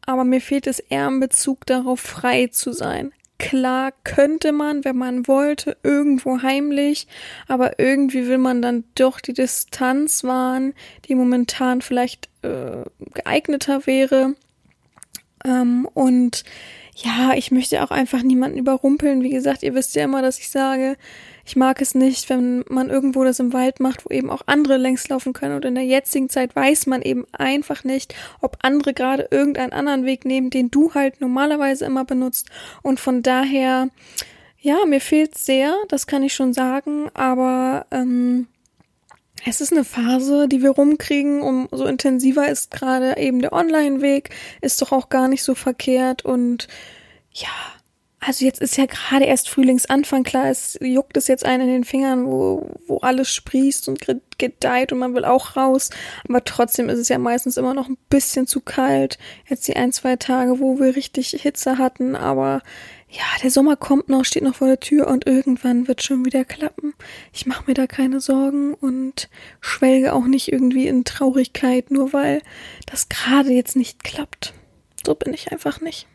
aber mir fehlt es eher in Bezug darauf, frei zu sein. Klar könnte man, wenn man wollte, irgendwo heimlich, aber irgendwie will man dann doch die Distanz wahren, die momentan vielleicht äh, geeigneter wäre. Ähm, und ja, ich möchte auch einfach niemanden überrumpeln. Wie gesagt, ihr wisst ja immer, dass ich sage, ich mag es nicht, wenn man irgendwo das im Wald macht, wo eben auch andere längs laufen können. Und in der jetzigen Zeit weiß man eben einfach nicht, ob andere gerade irgendeinen anderen Weg nehmen, den du halt normalerweise immer benutzt. Und von daher, ja, mir fehlt sehr, das kann ich schon sagen, aber ähm, es ist eine Phase, die wir rumkriegen, umso intensiver ist gerade eben der Online-Weg, ist doch auch gar nicht so verkehrt und ja, also jetzt ist ja gerade erst Frühlingsanfang, klar, es juckt es jetzt einen in den Fingern, wo, wo alles sprießt und gedeiht und man will auch raus, aber trotzdem ist es ja meistens immer noch ein bisschen zu kalt. Jetzt die ein, zwei Tage, wo wir richtig Hitze hatten, aber ja, der Sommer kommt noch, steht noch vor der Tür und irgendwann wird schon wieder klappen. Ich mache mir da keine Sorgen und schwelge auch nicht irgendwie in Traurigkeit, nur weil das gerade jetzt nicht klappt. So bin ich einfach nicht.